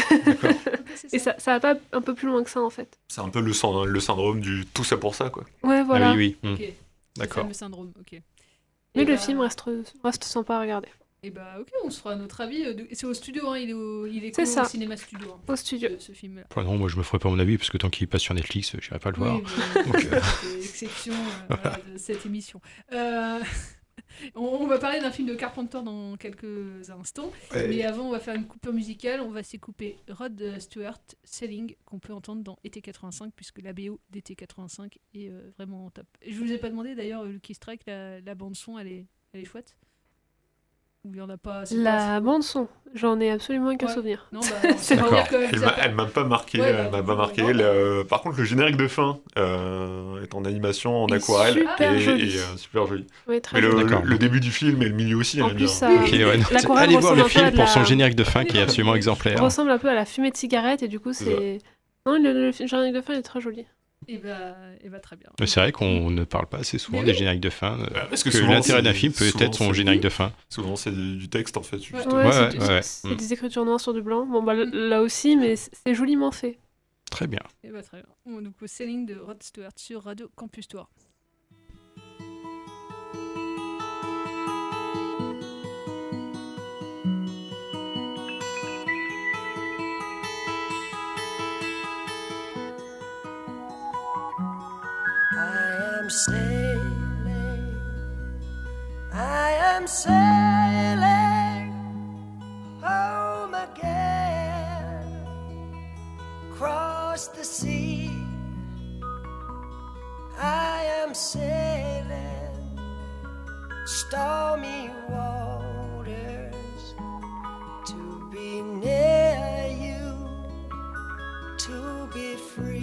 et ça, ça va pas un peu plus loin que ça, en fait. C'est un peu le, syn- le syndrome du tout ça pour ça quoi. Ouais, voilà. Ah oui, oui. Ok. Le D'accord. fameux syndrome, ok. Mais Et le bah- film reste, reste sympa à regarder. Et bah ok, on se fera notre avis. euh, C'est au studio, hein, il est au, il est C'est co- ça. au cinéma studio. hein, Au studio. Ce, ce film-là. Enfin, non, moi je me ferai pas mon avis parce que tant qu'il passe sur Netflix, j'irai pas le voir. Oui, mais Donc, euh, c'est l'exception euh, voilà, de cette émission. Euh, on, on va parler d'un film de Carpenter dans quelques instants, Ouais. mais avant on va faire une coupure musicale. On va s'écouper Rod Stewart Selling qu'on peut entendre dans été 85 puisque la BO d'été 85 est euh, vraiment top. Je vous ai pas demandé d'ailleurs euh, Lucky Strike, la, la bande son, elle est, elle est chouette. Ou il y en a pas. c'est pas La bande-son, j'en ai absolument aucun Ouais. souvenir. Non, bah, c'est que Elle m'a- elle pas marqué, Ouais, bah, elle m'a pas marqué. Le- par contre, le générique de fin euh, est en animation, en Et aquarelle super et, joli. et, euh, super joli. Oui, très Mais le, joli. le- D'accord. le début du film et le milieu aussi, En plus, bien. ça- ok, ouais, non, L'aquarelle allez voir le film pour son générique de fin qui est absolument exemplaire. ressemble un peu à la fumée de cigarette et du coup c'est. Non, le, le générique de fin est très joli. Et bah, et bah très bien. Mais c'est vrai qu'on ne parle pas assez souvent des génériques de fin. euh, Parce que l'intérêt d'un film peut être son générique de fin. Souvent, c'est du, texte en fait. Ouais, justement. Ouais, c'est ouais, ouais. Mm. des écritures noires sur du blanc. Bon, bah là aussi, mais c'est c'est joliment fait. Très bien. Et bah très bien. Bon, donc au selling de Rod Stewart sur Radio Campus Tour. Am sailing, I am sailing home again, across the sea. I am sailing stormy waters to be near you, to be free.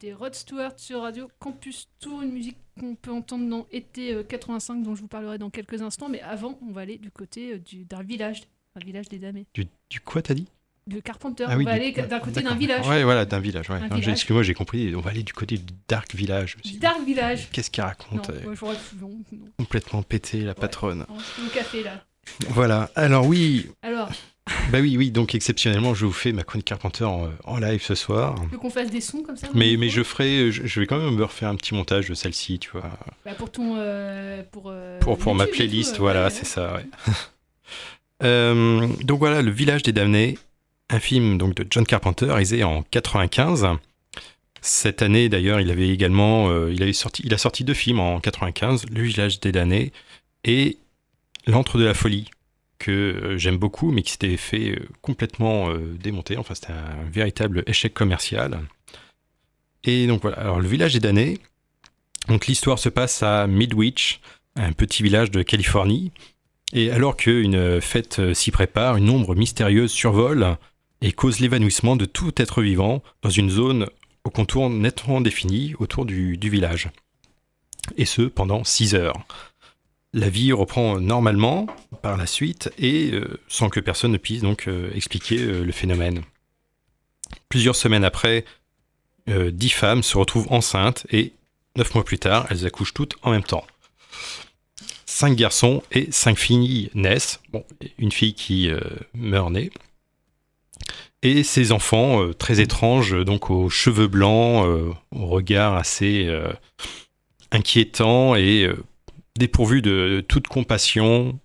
C'était Rod Stewart sur Radio Campus Tour, une musique qu'on peut entendre dans Été euh, 85, dont je vous parlerai dans quelques instants. Mais avant, on va aller du côté euh, du- d'un village, un village des damnés. Du, du quoi, t'as dit? De Carpenter, Ah on va du- aller d'un côté d'un village. Ouais, voilà, d'un village. Ouais. Excuse-moi, j'ai compris. On va aller du côté du Dark Village aussi. Dark Village. Qu'est-ce qu'il Non, raconte euh, ouais, j'aurais pu- non, non. Complètement pété, la patronne. Non, c'est le café là. Voilà. Alors oui. Alors, Bah oui, oui. Donc exceptionnellement, je vous fais ma chronique Carpenter en, en live ce soir. tu veux qu'on fasse des sons comme ça Mais, mais je ferai, je, je vais quand même me refaire un petit montage de celle-ci, tu vois, Bah, pour ton. euh, pour euh, pour, pour ma tout, playlist, euh, voilà, ouais, c'est ça, ouais. Donc voilà, le village des damnés. un film donc de John Carpenter réalisé en 95. Cette année d'ailleurs, il avait également, euh, il avait sorti, il a sorti deux films en 95, Le Village des damnés et L'antre de la folie que euh, j'aime beaucoup, mais qui s'était fait euh, complètement euh, démonter. Enfin, c'était un véritable échec commercial. Et donc voilà. Alors, Le Village des damnés. Donc l'histoire se passe à Midwich, un petit village de Californie. Et alors qu'une fête s'y prépare, une ombre mystérieuse survole et cause l'évanouissement de tout être vivant dans une zone au contour nettement défini autour du, du village. Et ce, pendant 6 heures. La vie reprend normalement par la suite et euh, sans que personne ne puisse donc euh, expliquer euh, le phénomène. Plusieurs semaines après, dix femmes se retrouvent enceintes et neuf mois plus tard, elles accouchent toutes en même temps. Cinq garçons et cinq filles naissent. Une fille qui meurt née. Et ces enfants très étranges, donc aux cheveux blancs, au regard assez inquiétant et dépourvus de toute compassion,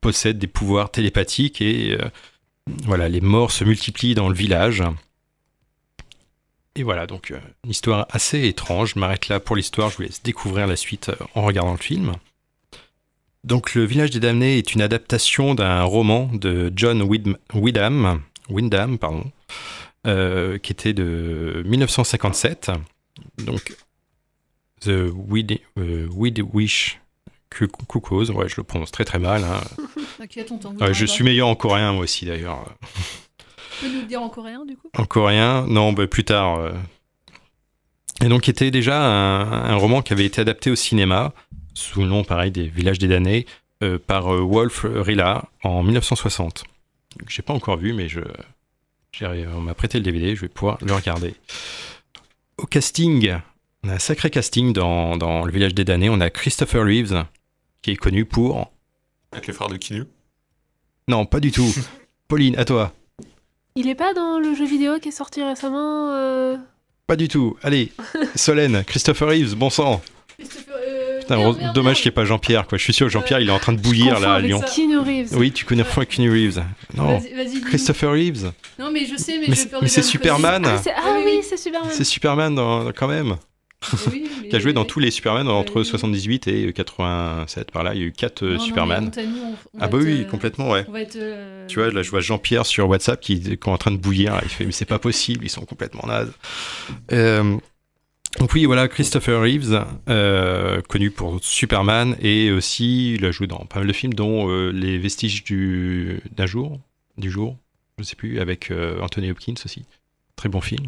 possèdent des pouvoirs télépathiques et euh, voilà, les morts se multiplient dans le village. Et voilà, donc euh, une histoire assez étrange. Je m'arrête là pour l'histoire, je vous laisse découvrir la suite euh, en regardant le film. Donc Le Village des Damnés est une adaptation d'un roman de John Wyndham, Wyndham pardon, qui était de 1957. Donc The Weed Wish Cuckoos, ouais, je le prononce très très mal. hein. Ouais, je suis meilleur en coréen moi aussi d'ailleurs. Tu peux nous le dire en coréen du coup? En coréen, non, bah, plus tard. euh. Et donc, qui était déjà un, un roman qui avait été adapté au cinéma, sous le nom, pareil, des Villages des damnés, euh, par euh, Wolf Rilla en 1960. Que J'ai pas encore vu, mais je, on m'a prêté le DVD, je vais pouvoir le regarder. Au casting, on a un sacré casting dans, dans Le Village des damnés. On a Christopher Reeves, qui est connu pour. Avec les frères de Kinu Non, pas du tout. Pauline, à toi. Il est pas dans le jeu vidéo qui est sorti récemment euh, Pas du tout. Allez, Solène, Christopher Reeves, bon sang. Putain, merde, re- merde, dommage qu'il n'y ait pas Jean-Pierre, quoi. Je suis sûr que Jean-Pierre, il est en train de bouillir là à Lyon. Keanu Reeves. Oui, tu connais fois Keanu Reeves. Non, Vas-y, vas-y, dis-nous. Christopher Reeves. Non, mais je sais, mais, Mais j'ai c'est- peur mais c'est Superman. Ah, c'est- oui, c'est Superman. C'est Superman dans- quand même. Oui, qui a joué dans tous les Superman entre 78 et 87. Par là, il y a eu 4 Non, non, Superman. on- on ah bah être, oui, euh, complètement, ouais. on va être, euh, Tu vois, là, je vois Jean-Pierre sur WhatsApp qui, qui est en train de bouillir. là. Il fait, mais c'est pas possible, ils sont complètement nazes. Euh, donc oui, voilà, Christopher Reeves, euh, connu pour Superman, et aussi, il a joué dans pas mal de films, dont euh, Les Vestiges du d'un jour, du jour, je sais plus, avec euh, Anthony Hopkins aussi. Très bon film.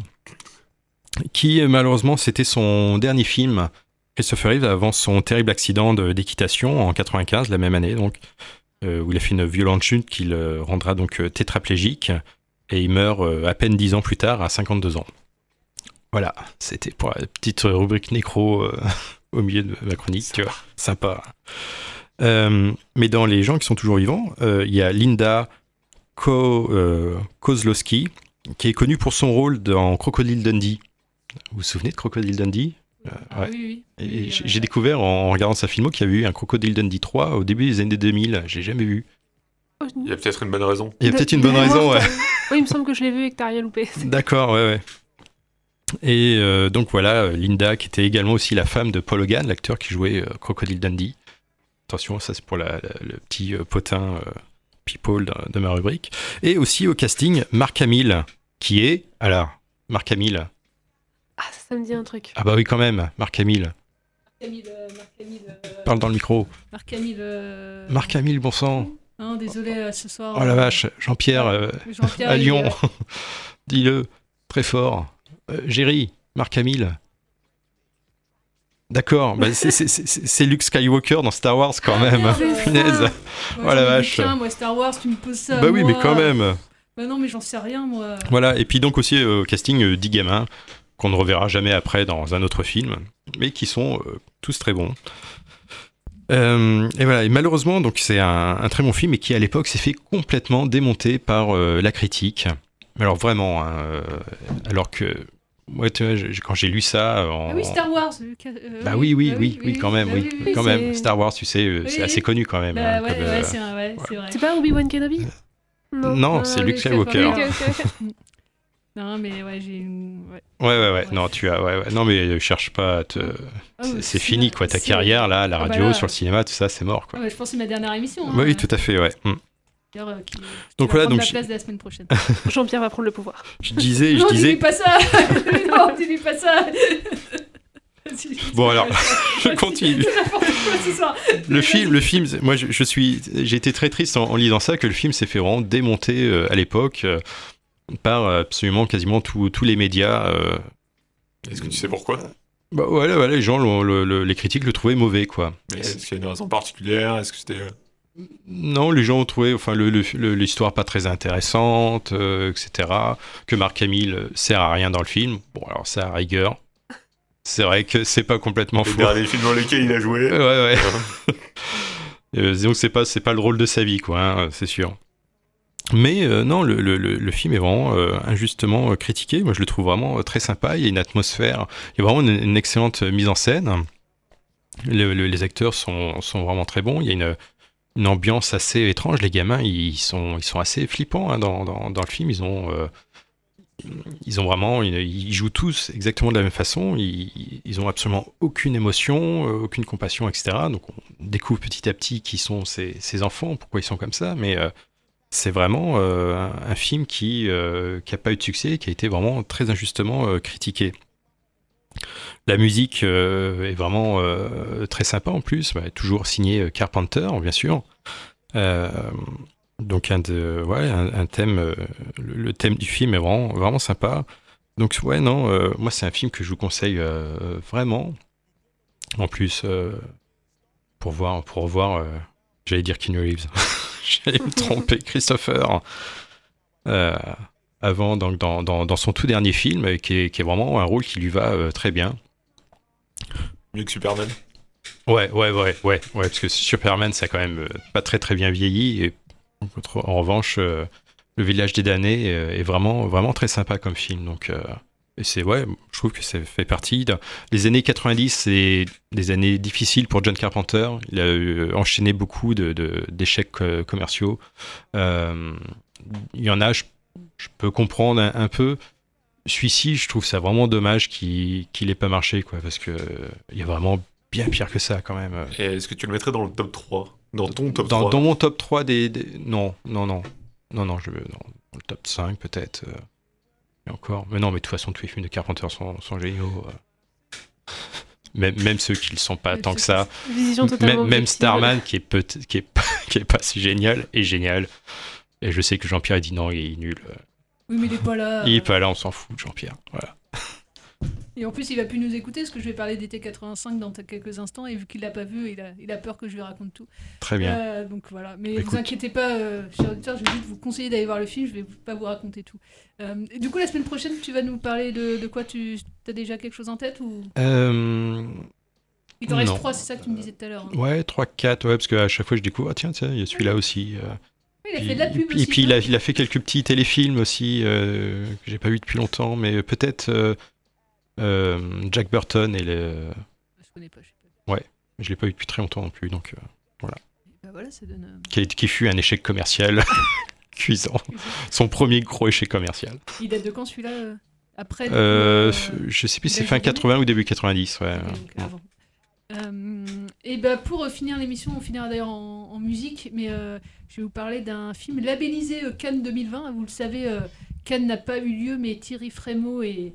Qui, malheureusement, c'était son dernier film, Christopher Reeves, avant son terrible accident de- d'équitation en 95, la même année, donc, euh, où il a fait une violente chute qui le rendra donc euh, tétraplégique, et il meurt euh, à peine 10 ans plus tard, à 52 ans. Voilà, c'était pour la petite rubrique nécro au milieu de ma chronique, tu vois, sympa. Mais dans les gens qui sont toujours vivants, il y a Linda Ko, Kozlowski, qui est connue pour son rôle dans Crocodile Dundee. Vous vous souvenez de Crocodile Dundee? Euh, ouais. oui, oui. Et j'ai découvert en regardant sa filmo qu'il y avait eu un Crocodile Dundee 3 au début des années 2000. J'ai jamais vu. Il y a peut-être une bonne raison. Il y a peut-être une de bonne raison, ouais. Oui, il me semble que je l'ai vu et que t'as rien loupé. D'accord, ouais, ouais. Et euh, donc voilà, euh, Linda, qui était également aussi la femme de Paul Hogan, l'acteur qui jouait euh, Crocodile Dundee. Attention, ça c'est pour la- la- le petit euh, potin euh, people de, de ma rubrique. Et aussi au casting, Marc Hamill, qui est... Alors, Marc Hamill. Ah, ça, ça me dit un truc. Ah bah oui, quand même, Marc Hamill. Camille, euh, Marc Camille, euh, Parle dans le micro. Marc Camille. euh, Marc Hamill, bon sang. Non, désolé, ce soir. Oh la vache, Jean-Pierre euh, Jean-Pierre, à Lyon. euh, Dis-le, très fort. Euh, Géry, Marc Hamill. D'accord, bah, c'est- c'est- c'est c'est Luke Skywalker dans Star Wars quand même. Punaise. Moi, Oh la vache. moi, Star Wars, tu me poses ça. Bah oui, mais quand même. Bah non, mais j'en sais rien, moi. Voilà, et puis donc aussi euh, au casting euh, 10 gamins qu'on ne reverra jamais après dans un autre film, mais qui sont euh, tous très bons. Euh, et voilà, et malheureusement, donc c'est un, un très bon film, et qui à l'époque s'est fait complètement démonter par euh, la critique. Alors vraiment, hein, euh, alors que moi, tu vois, je- quand j'ai lu ça en, Ah oui, Star Wars. euh, euh, bah oui, oui, bah oui, oui, quand même, bah oui, oui, quand même. Star Wars, tu sais, Oui, c'est assez connu quand même. Bah hein, ouais, comme, ouais, euh, c'est vrai. Pas Obi-Wan Kenobi? Non, Ah, c'est Luke Skywalker. non, mais ouais, j'ai une. ouais. Ouais, ouais, ouais. Non, tu as. Ouais, ouais. Non, mais euh, cherche pas à te. Ah, c'est- si, fini, quoi. Ta si, carrière, là, la Ah, bah radio, là. sur le cinéma, tout ça, c'est mort, quoi. Ah je pense que c'est ma dernière émission. hein. Bah oui, tout à fait, ouais. D'ailleurs, euh, qui, qui Donc voilà, donc la je- place de la semaine prochaine. Jean-Pierre va prendre le pouvoir. Je disais, je non, disais. dis-lui pas ça Non, dis-lui pas ça Bon, alors, je continue. C'est n'importe quoi ce soir. Le film, le film, moi je, je suis, j'ai été très triste en, en lisant ça que le film s'est fait vraiment démonter euh, à l'époque euh, par absolument quasiment tous tous les médias. euh. Est-ce que tu sais pourquoi? Bah voilà, voilà, les gens, l'ont- le- le- les critiques le trouvaient mauvais, quoi. Est-ce qu'il y a une raison particulière? Est-ce que c'était. euh, Non, les gens ont trouvé, enfin, l'histoire pas très intéressante, euh, etc. Que Marc Hamill euh, sert à rien dans le film. Bon, alors ça, à rigueur. C'est vrai que c'est pas complètement Les faux. derniers films dans lesquels il a joué Ouais, ouais. Euh, disons que c'est pas, c'est pas le rôle de sa vie, quoi, hein, c'est sûr. Mais euh, non, le, film est vraiment euh, injustement euh, critiqué. Moi, je le trouve vraiment très sympa. Il y a une atmosphère, il y a vraiment une, excellente mise en scène. Le- le- les acteurs sont, sont vraiment très bons. Il y a une, ambiance assez étrange. Les gamins, ils sont, ils sont assez flippants hein, dans, dans, le film. Ils ont, ils ont vraiment, ils, jouent tous exactement de la même façon. Ils, ils ont absolument aucune émotion, aucune compassion, etc. Donc on découvre petit à petit qui sont ces, ces enfants, pourquoi ils sont comme ça. Mais c'est vraiment euh, un, film qui euh, qui a pas eu de succès, qui a été vraiment très injustement euh, critiqué. La musique euh, est vraiment euh, très sympa en plus, bah, toujours signé euh, Carpenter, bien sûr. Euh, donc un, thème, euh, le, thème du film est vraiment, vraiment sympa. Donc ouais, non, euh, moi c'est un film que je vous conseille euh, vraiment. En plus, euh, pour voir, pour euh, j'allais dire Keanu Reeves, j'allais me tromper, Christopher. Euh, avant, donc dans, dans, dans son tout dernier film, euh, qui est, qui est vraiment un rôle qui lui va euh, très bien. Mieux que Superman Ouais, ouais, ouais, ouais, ouais, parce que Superman, ça a quand même pas très très bien vieilli. Et en revanche, Le Village des damnés est vraiment, vraiment très sympa comme film. Donc, euh, et c'est ouais, je trouve que ça fait partie. de- Les années 90, c'est des années difficiles pour John Carpenter. Il a euh, enchaîné beaucoup de, de- d'échecs euh, commerciaux. Euh, il y en a, je, je peux comprendre un, un peu. Celui-ci, je trouve ça vraiment dommage qu'il qu'il ait pas marché, quoi, parce que il y a vraiment bien pire que ça quand même. Est-ce que tu le mettrais dans le top 3 Dans ton top Dans, 3 dans mon top 3 des, des- Non, non, non. Non, non, je veux. non, dans le top 5 peut-être. Euh, et encore. Mais non, mais de toute façon, tous les films de Carpenter sont, sont géniaux. euh. Même, même ceux qui ne le sont pas tant que ça. Même. Starman, qui est, peut qui, est, pas- qui est pas si génial, est génial. Et je sais que Jean-Pierre a dit non, il est nul. Oui, mais il est pas là. Il est pas là, on s'en fout, Jean-Pierre. Voilà. Et en plus, il va plus nous écouter parce que je vais parler d'été 85 dans quelques instants. Et vu qu'il l'a pas vu, il a, il a peur que je lui raconte tout. Très bien. Euh, donc voilà. Mais Écoute. vous inquiétez pas, euh, chers auditeurs, je vais juste vous conseiller d'aller voir le film. Je vais pas vous raconter tout. Euh, et du coup, la semaine prochaine, tu vas nous parler de, de quoi Tu as déjà quelque chose en tête ou? Euh, Il t'en reste trois, c'est ça que tu me disais tout à l'heure. hein. Ouais, 3, 4, ouais, parce qu'à chaque fois je découvre, ah tiens, tiens, il y a celui-là aussi. il a fait de la pub Et aussi, puis il a, il a fait quelques petits téléfilms aussi euh, que j'ai pas vu depuis longtemps, mais peut-être euh, Jack Burton et le. Je connais pas, je sais pas. Ouais, je l'ai pas vu depuis très longtemps non plus, donc euh, voilà. Bah voilà, ça donne. euh, Qui, qui fut un échec commercial cuisant. Son premier gros échec commercial. Il date de quand celui-là euh, Après Euh, euh, je sais plus si c'est fin des damnés 80 ou début 90, ouais. Euh, et ben pour euh, finir l'émission, on finira d'ailleurs en, en musique, mais euh, je vais vous parler d'un film labellisé euh, Cannes 2020. Vous le savez, euh, Cannes n'a pas eu lieu, mais Thierry Frémaux est, euh,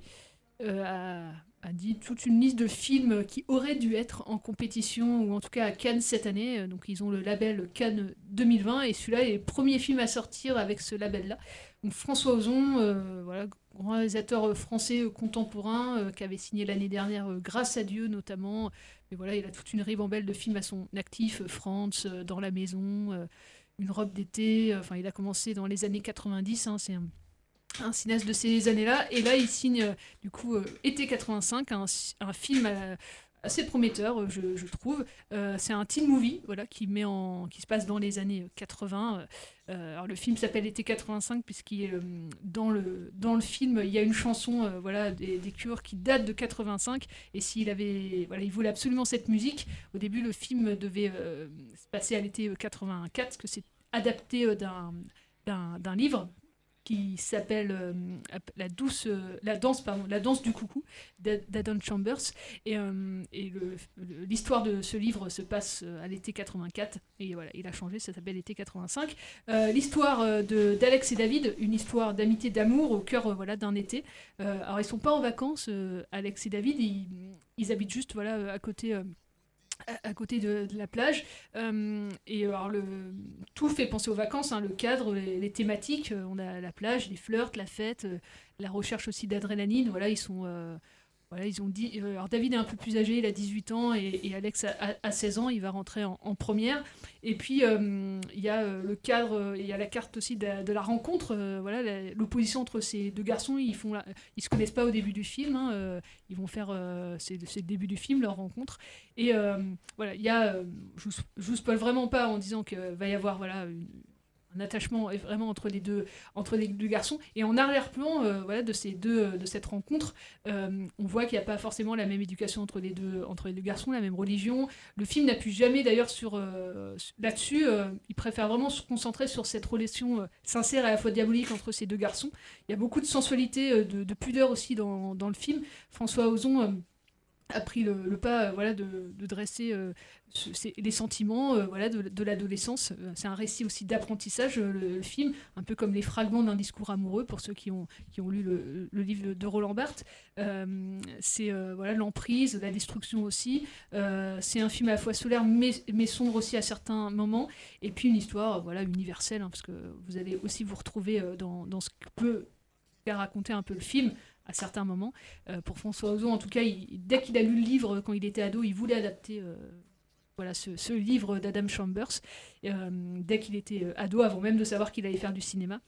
a, a dit toute une liste de films qui auraient dû être en compétition, ou en tout cas à Cannes cette année. Euh, Donc ils ont le label Cannes 2020, et celui-là est le premier film à sortir avec ce label-là. Donc François Ozon, euh, voilà, grand réalisateur euh, français euh, contemporain, euh, qui avait signé l'année dernière euh, Grâce à Dieu notamment. Mais voilà, il a toute une ribambelle de films à son actif, euh, France, euh, Dans la maison, euh, Une robe d'été. euh, Enfin, il a commencé dans les années 90, hein, c'est un, un cinéaste de ces années-là. Et là, il signe euh, du coup euh, Été 85, un, film euh, assez prometteur, je, trouve. C'est un teen movie, voilà, qui met en, qui se passe dans les années 80. Euh, alors le film s'appelle Été 85 puisqu'il est, dans le dans le film il y a une chanson voilà des, des Cures qui date de 85 et s'il avait voilà il voulait absolument cette musique. Au début le film devait se passer à l'été euh, 84 parce que c'est adapté d'un d'un livre qui s'appelle euh, la douce euh, la danse pardon la danse du coucou d'A- d'Adam Chambers. Et, euh, l'histoire de ce livre se passe à l'été 84 et voilà il a changé ça s'appelle l'été 85 Euh, l'histoire d'Alex et David une histoire d'amitié d'amour au cœur voilà d'un été. Alors ils sont pas en vacances Alex et David. Ils, ils habitent juste voilà à côté à, côté de, la plage. Euh, et alors, tout fait penser aux vacances, hein, le cadre, les, les thématiques. euh, on a la plage, les flirts, la fête, euh, la recherche aussi d'adrénaline. Voilà, ils sont. Voilà, ils ont dit. euh, alors, David est un peu plus âgé, il a 18 ans, et, Alex a, a- a 16 ans, il va rentrer en, première. Et puis, euh, il y a euh, le cadre, il y a la carte aussi de, la- rencontre. voilà, l'opposition entre ces deux garçons, ils font ils se connaissent pas au début du film. hein, ils vont faire, c'est c'est le début du film, leur rencontre. Et voilà, il y a, je, vous- je vous spoil vraiment pas en disant qu'il va y avoir voilà un attachement vraiment entre les deux entre les deux garçons. Et en arrière-plan euh, voilà de ces deux de cette rencontre euh, on voit qu'il n'y a pas forcément la même éducation entre les deux entre les deux garçons la même religion. Le film n'appuie jamais d'ailleurs sur euh, là-dessus euh, il préfère vraiment se concentrer sur cette relation euh, sincère et à la fois diabolique entre ces deux garçons. Il y a beaucoup de sensualité euh, de, de pudeur aussi dans, dans le film. François Ozon euh, a pris le, pas euh, voilà, de, dresser euh, les sentiments euh, voilà, de, l'adolescence. C'est un récit aussi d'apprentissage, le, film, un peu comme les fragments d'un discours amoureux pour ceux qui ont, qui ont lu le, livre de Roland Barthes. C'est voilà, l'emprise, la destruction aussi. C'est un film à la fois solaire mais, mais sombre aussi à certains moments. Et puis une histoire voilà, universelle, hein, parce que vous allez aussi vous retrouver dans, dans ce que peut raconter un peu le film à certains moments. Euh, pour François Ozon, en tout cas, il- dès qu'il a lu le livre quand il était ado, il voulait adapter euh, voilà, ce, livre d'Adam Chambers, euh, dès qu'il était ado, avant même de savoir qu'il allait faire du cinéma.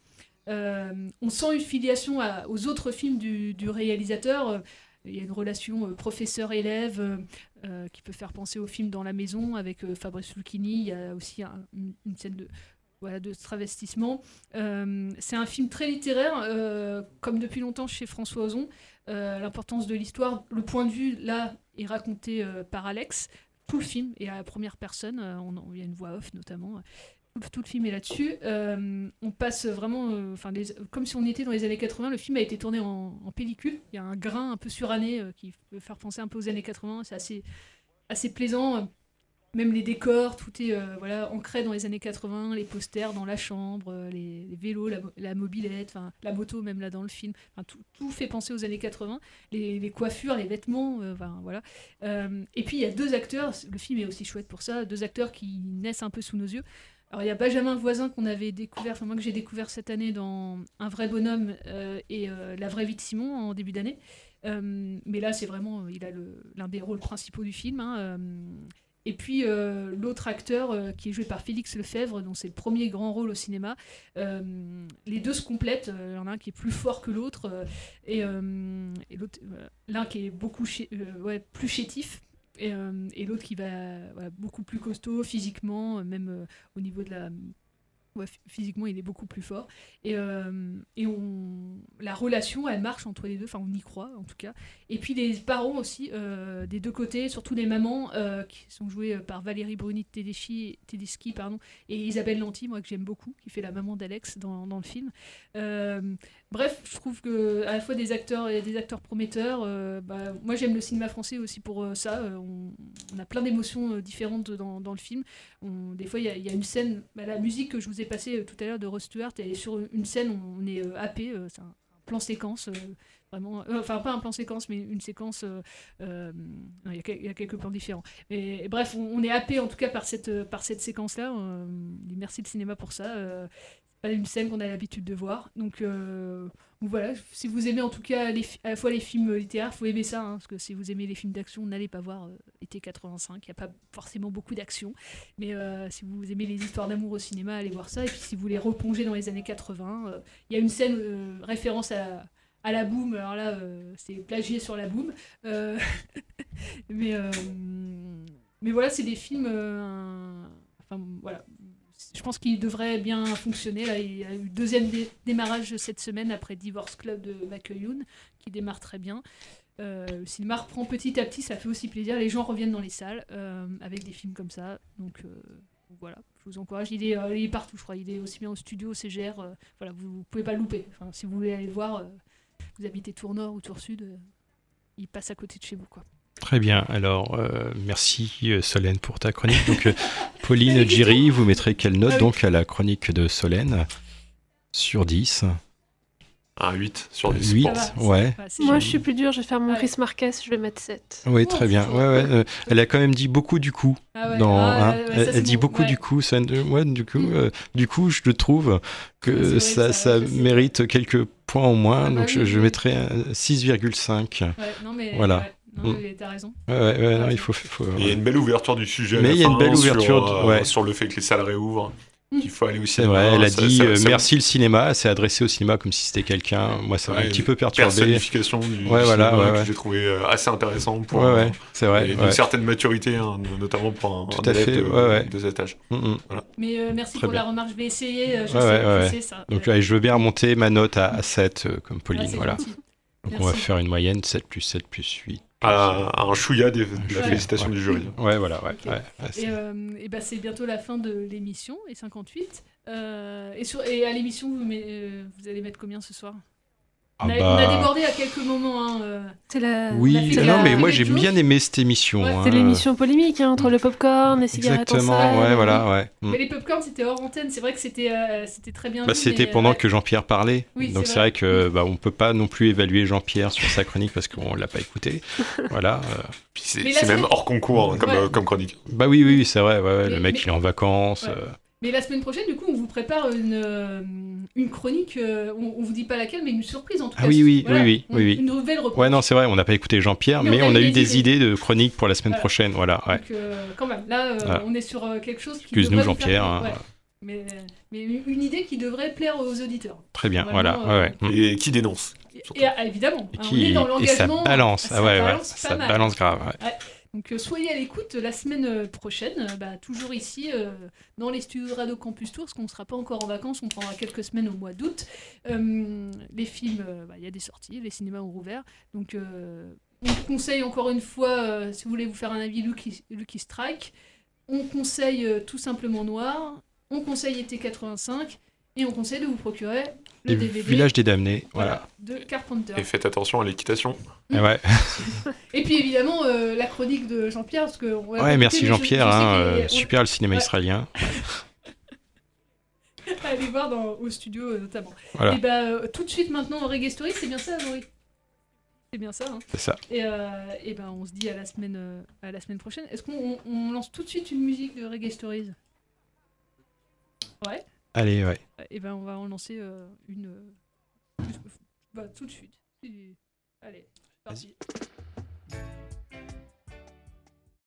On sent une filiation aux autres films du, réalisateur. Il y a une relation professeur-élève qui peut faire penser au film Dans la maison avec Fabrice Lucchini. Il y a aussi un- une, une scène de, voilà, de travestissement. Euh, c'est un film très littéraire, euh, comme depuis longtemps chez François Ozon. Euh, L'importance de l'histoire, le point de vue, là, est raconté par Alex. Tout le film est à la première personne. on, on- il y a une voix off notamment. Tout, le film est là-dessus. On passe vraiment, enfin, comme si on était dans les années 80. Le film a été tourné en, pellicule. Il y a un grain un peu suranné qui peut faire penser un peu aux années 80. C'est assez plaisant. Même les décors, tout est euh, voilà, ancré dans les années 80, les posters dans la chambre, euh, les, vélos, la, la mobilette, la moto même là dans le film. Tout, fait penser aux années 80. Les, coiffures, les vêtements, euh, voilà. Euh, et puis il y a deux acteurs, le film est aussi chouette pour ça, deux acteurs qui naissent un peu sous nos yeux. Alors il y a Benjamin Voisin qu'on avait découvert, enfin moi que j'ai découvert cette année dans Un vrai bonhomme et La vraie vie de Simon en début d'année. Mais là c'est vraiment, il a l'un des rôles principaux du film. hein, et puis euh, l'autre acteur euh, qui est joué par Félix Lefebvre, dont c'est le premier grand rôle au cinéma. Euh, les deux se complètent. Il y en a un qui est plus fort que l'autre et, l'autre, l'un qui est beaucoup plus chétif. Et, l'autre qui va beaucoup plus costaud physiquement, même au niveau de la, physiquement, il est beaucoup plus fort. Et, euh, et on, la relation, elle marche entre les deux, enfin, on y croit en tout cas. Et puis les parents aussi, euh, des deux côtés, surtout les mamans, euh, qui sont jouées par Valérie Bruni Tedeschi, Tedeschi pardon, et Isabelle Lanty, moi que j'aime beaucoup, qui fait la maman d'Alex dans, dans le film. Bref, je trouve que à la fois des acteurs et des acteurs prometteurs. euh, bah, moi, j'aime le cinéma français aussi pour euh, ça. Euh, on, on a plein d'émotions différentes dans, le film. On- des fois, il y, a- une scène, bah, la musique que je vous ai passée tout à l'heure de Ross Stewart, elle est sur une scène, où on est happé. c'est un, plan séquence. Vraiment, enfin pas un plan séquence, mais une séquence. Il y, a quelques plans différents. Et, bref, on, on est happé en tout cas par cette, par cette séquence-là. Euh, merci le cinéma pour ça. Une scène qu'on a l'habitude de voir. Donc, euh, voilà, si vous aimez en tout cas à la fois les films littéraires, faut aimer ça, hein, parce que si vous aimez les films d'action, n'allez pas voir euh, été 85. Il n'y a pas forcément beaucoup d'action, mais euh, si vous aimez les histoires d'amour au cinéma, allez voir ça. Et puis si vous voulez replonger dans les années 80, euh, il y a une scène référence à la boom, alors là c'est plagié sur la boom. Mais, voilà, c'est des films. enfin voilà, je pense qu'il devrait bien fonctionner. Là, il y a eu le deuxième dé- démarrage cette semaine après Divorce Club de McEwan, qui démarre très bien. Euh, le cinéma reprend petit à petit, ça fait aussi plaisir. Les gens reviennent dans les salles euh, avec des films comme ça. Donc euh, voilà, je vous encourage. Il est, euh, il est partout, je crois. Il est aussi bien au studio, au CGR. voilà, vous, vous pouvez pas louper. Si vous voulez aller le voir, vous habitez Tour Nord ou Tour Sud, il passe à côté de chez vous. Très bien. Alors, euh, merci euh, Solène pour ta chronique. Donc, euh, Pauline Giri, vous mettrez quelle note Ah donc à la chronique de Solène sur 10 Un 8 sur 10. 8, je pense. ouais. Moi, je suis plus dur, je vais faire mon Chris Marquez, je vais mettre 7. Oui, très bien. Ouais, ouais, euh, elle a quand même dit beaucoup du coup. Ah ouais. Dans, Ah hein, elle, ça, elle dit bon, beaucoup ouais. du coup. Ça, ouais, du coup, euh, du coup, je le trouve que ça, ça mérite quelques points au moins. Ah bah donc, je, oui, je oui. mettrais un 6,5. Ouais, non, mais voilà. Non, Mm. mais t'as raison. Ouais, ouais, ouais, non, il faut. faut Il y a une belle ouverture du sujet. Mais il y a une belle sur, ouverture, euh, ouais. sur le fait que les salles réouvrent. Mm. Qu'il faut aller au C'est cinéma. vrai, elle a Ça- dit ça- euh, ça- merci le cinéma, elle s'est adressée au cinéma comme si c'était quelqu'un. Moi, ça m'a Ouais, un petit peu perturbé. Personnification du ouais, voilà, cinéma ouais, que j'ai trouvé euh, assez intéressant pour Ouais, ouais, c'est vrai, d'une certaine maturité, hein, notamment pour un, Tout un à élève fait, de, ouais, ouais. de cet âge. Mm, mm. Voilà. Mais euh, merci Très pour bien. la remarque. Je vais essayer. Donc là, je veux bien remonter ma note à, à 7, euh, comme Pauline. C'est voilà. Donc on va faire une moyenne 7 plus 7 plus 8. À, à un chouïa des, de la félicitation Ouais. du jury. Ouais, voilà, ouais. C'est- Et, euh, et bah, c'est bientôt la fin de l'émission, et 58. Euh, et, sur, et à l'émission, vous, met- euh, vous allez mettre combien ce soir? Ah on, a, bah. on a débordé à quelques moments. Hein, euh. C'est la. Oui, la non, mais moi j'ai bien aimé cette émission. hein. C'est l'émission polémique hein, entre le popcorn, les cigarettes en Exactement, salle. ouais, voilà, ouais. Mm. Mais les popcorn, c'était hors antenne. C'est vrai que c'était euh, c'était très bien. Bah, c'était pendant euh, que Jean-Pierre parlait. Oui, Donc c'est c'est vrai que bah, on peut pas non plus évaluer Jean-Pierre sur sa chronique parce qu'on l'a pas écouté. voilà. euh. C'est même hors concours comme, Ouais. euh, comme chronique. Bah oui, oui, c'est vrai. ouais, ouais, Mais- le mec mais- il est en vacances. Mais la semaine prochaine, du coup, on vous prépare une, euh, une chronique. euh, on, on vous dit pas laquelle, mais une surprise en tout Ah cas. oui, oui, Voilà, oui, oui, on- oui. Une nouvelle reprise. Ouais, non, c'est vrai, on n'a pas écouté Jean-Pierre, Mais mais, on a on a eu des idées de chroniques pour la semaine Voilà. prochaine. Voilà, ouais. Donc, euh, quand même, là, euh, Voilà. on est sur euh, quelque chose qui. Excuse-nous, Jean-Pierre, hein. Ouais. Mais, mais une idée qui devrait plaire aux auditeurs. Très bien, voilà. euh, ouais. Et qui dénonce Et, ah, évidemment, Et, hein, qui- on est dans et ça l'engagement. balance, ça ah balance ça mal. balance grave. Donc euh, soyez à l'écoute la semaine euh, prochaine, euh, bah, toujours ici euh, dans les studios Radio Campus Tour, parce qu'on ne sera pas encore en vacances, on prendra quelques semaines au mois d'août. Euh, les films, euh, bah, il y a des sorties, les cinémas ont rouvert, donc euh, on conseille encore une fois, euh, si vous voulez vous faire un avis Lucky, Lucky Strike, on conseille euh, tout simplement Noir, on conseille été 85, et on conseille de vous procurer le DVD Village des damnés, voilà. de Carpenter. Et faites attention à l'équitation. Et ouais. Et puis évidemment euh, la chronique de Jean-Pierre parce que on Ouais, merci Jean-Pierre, hein, euh, super le cinéma Ouais. israélien. Allez voir dans, au studio euh, notamment. Voilà. Et bah euh, tout de suite maintenant Reggae Story, c'est bien ça, Laurie C'est bien ça. Hein C'est ça. Et, euh, et ben on se dit à la semaine à la semaine prochaine. Est-ce qu'on on- on lance tout de suite une musique de Reggae Stories? Ouais. Allez, ouais. Et ben on va en lancer euh, une euh, bah, tout de suite. Et- Allez, parti.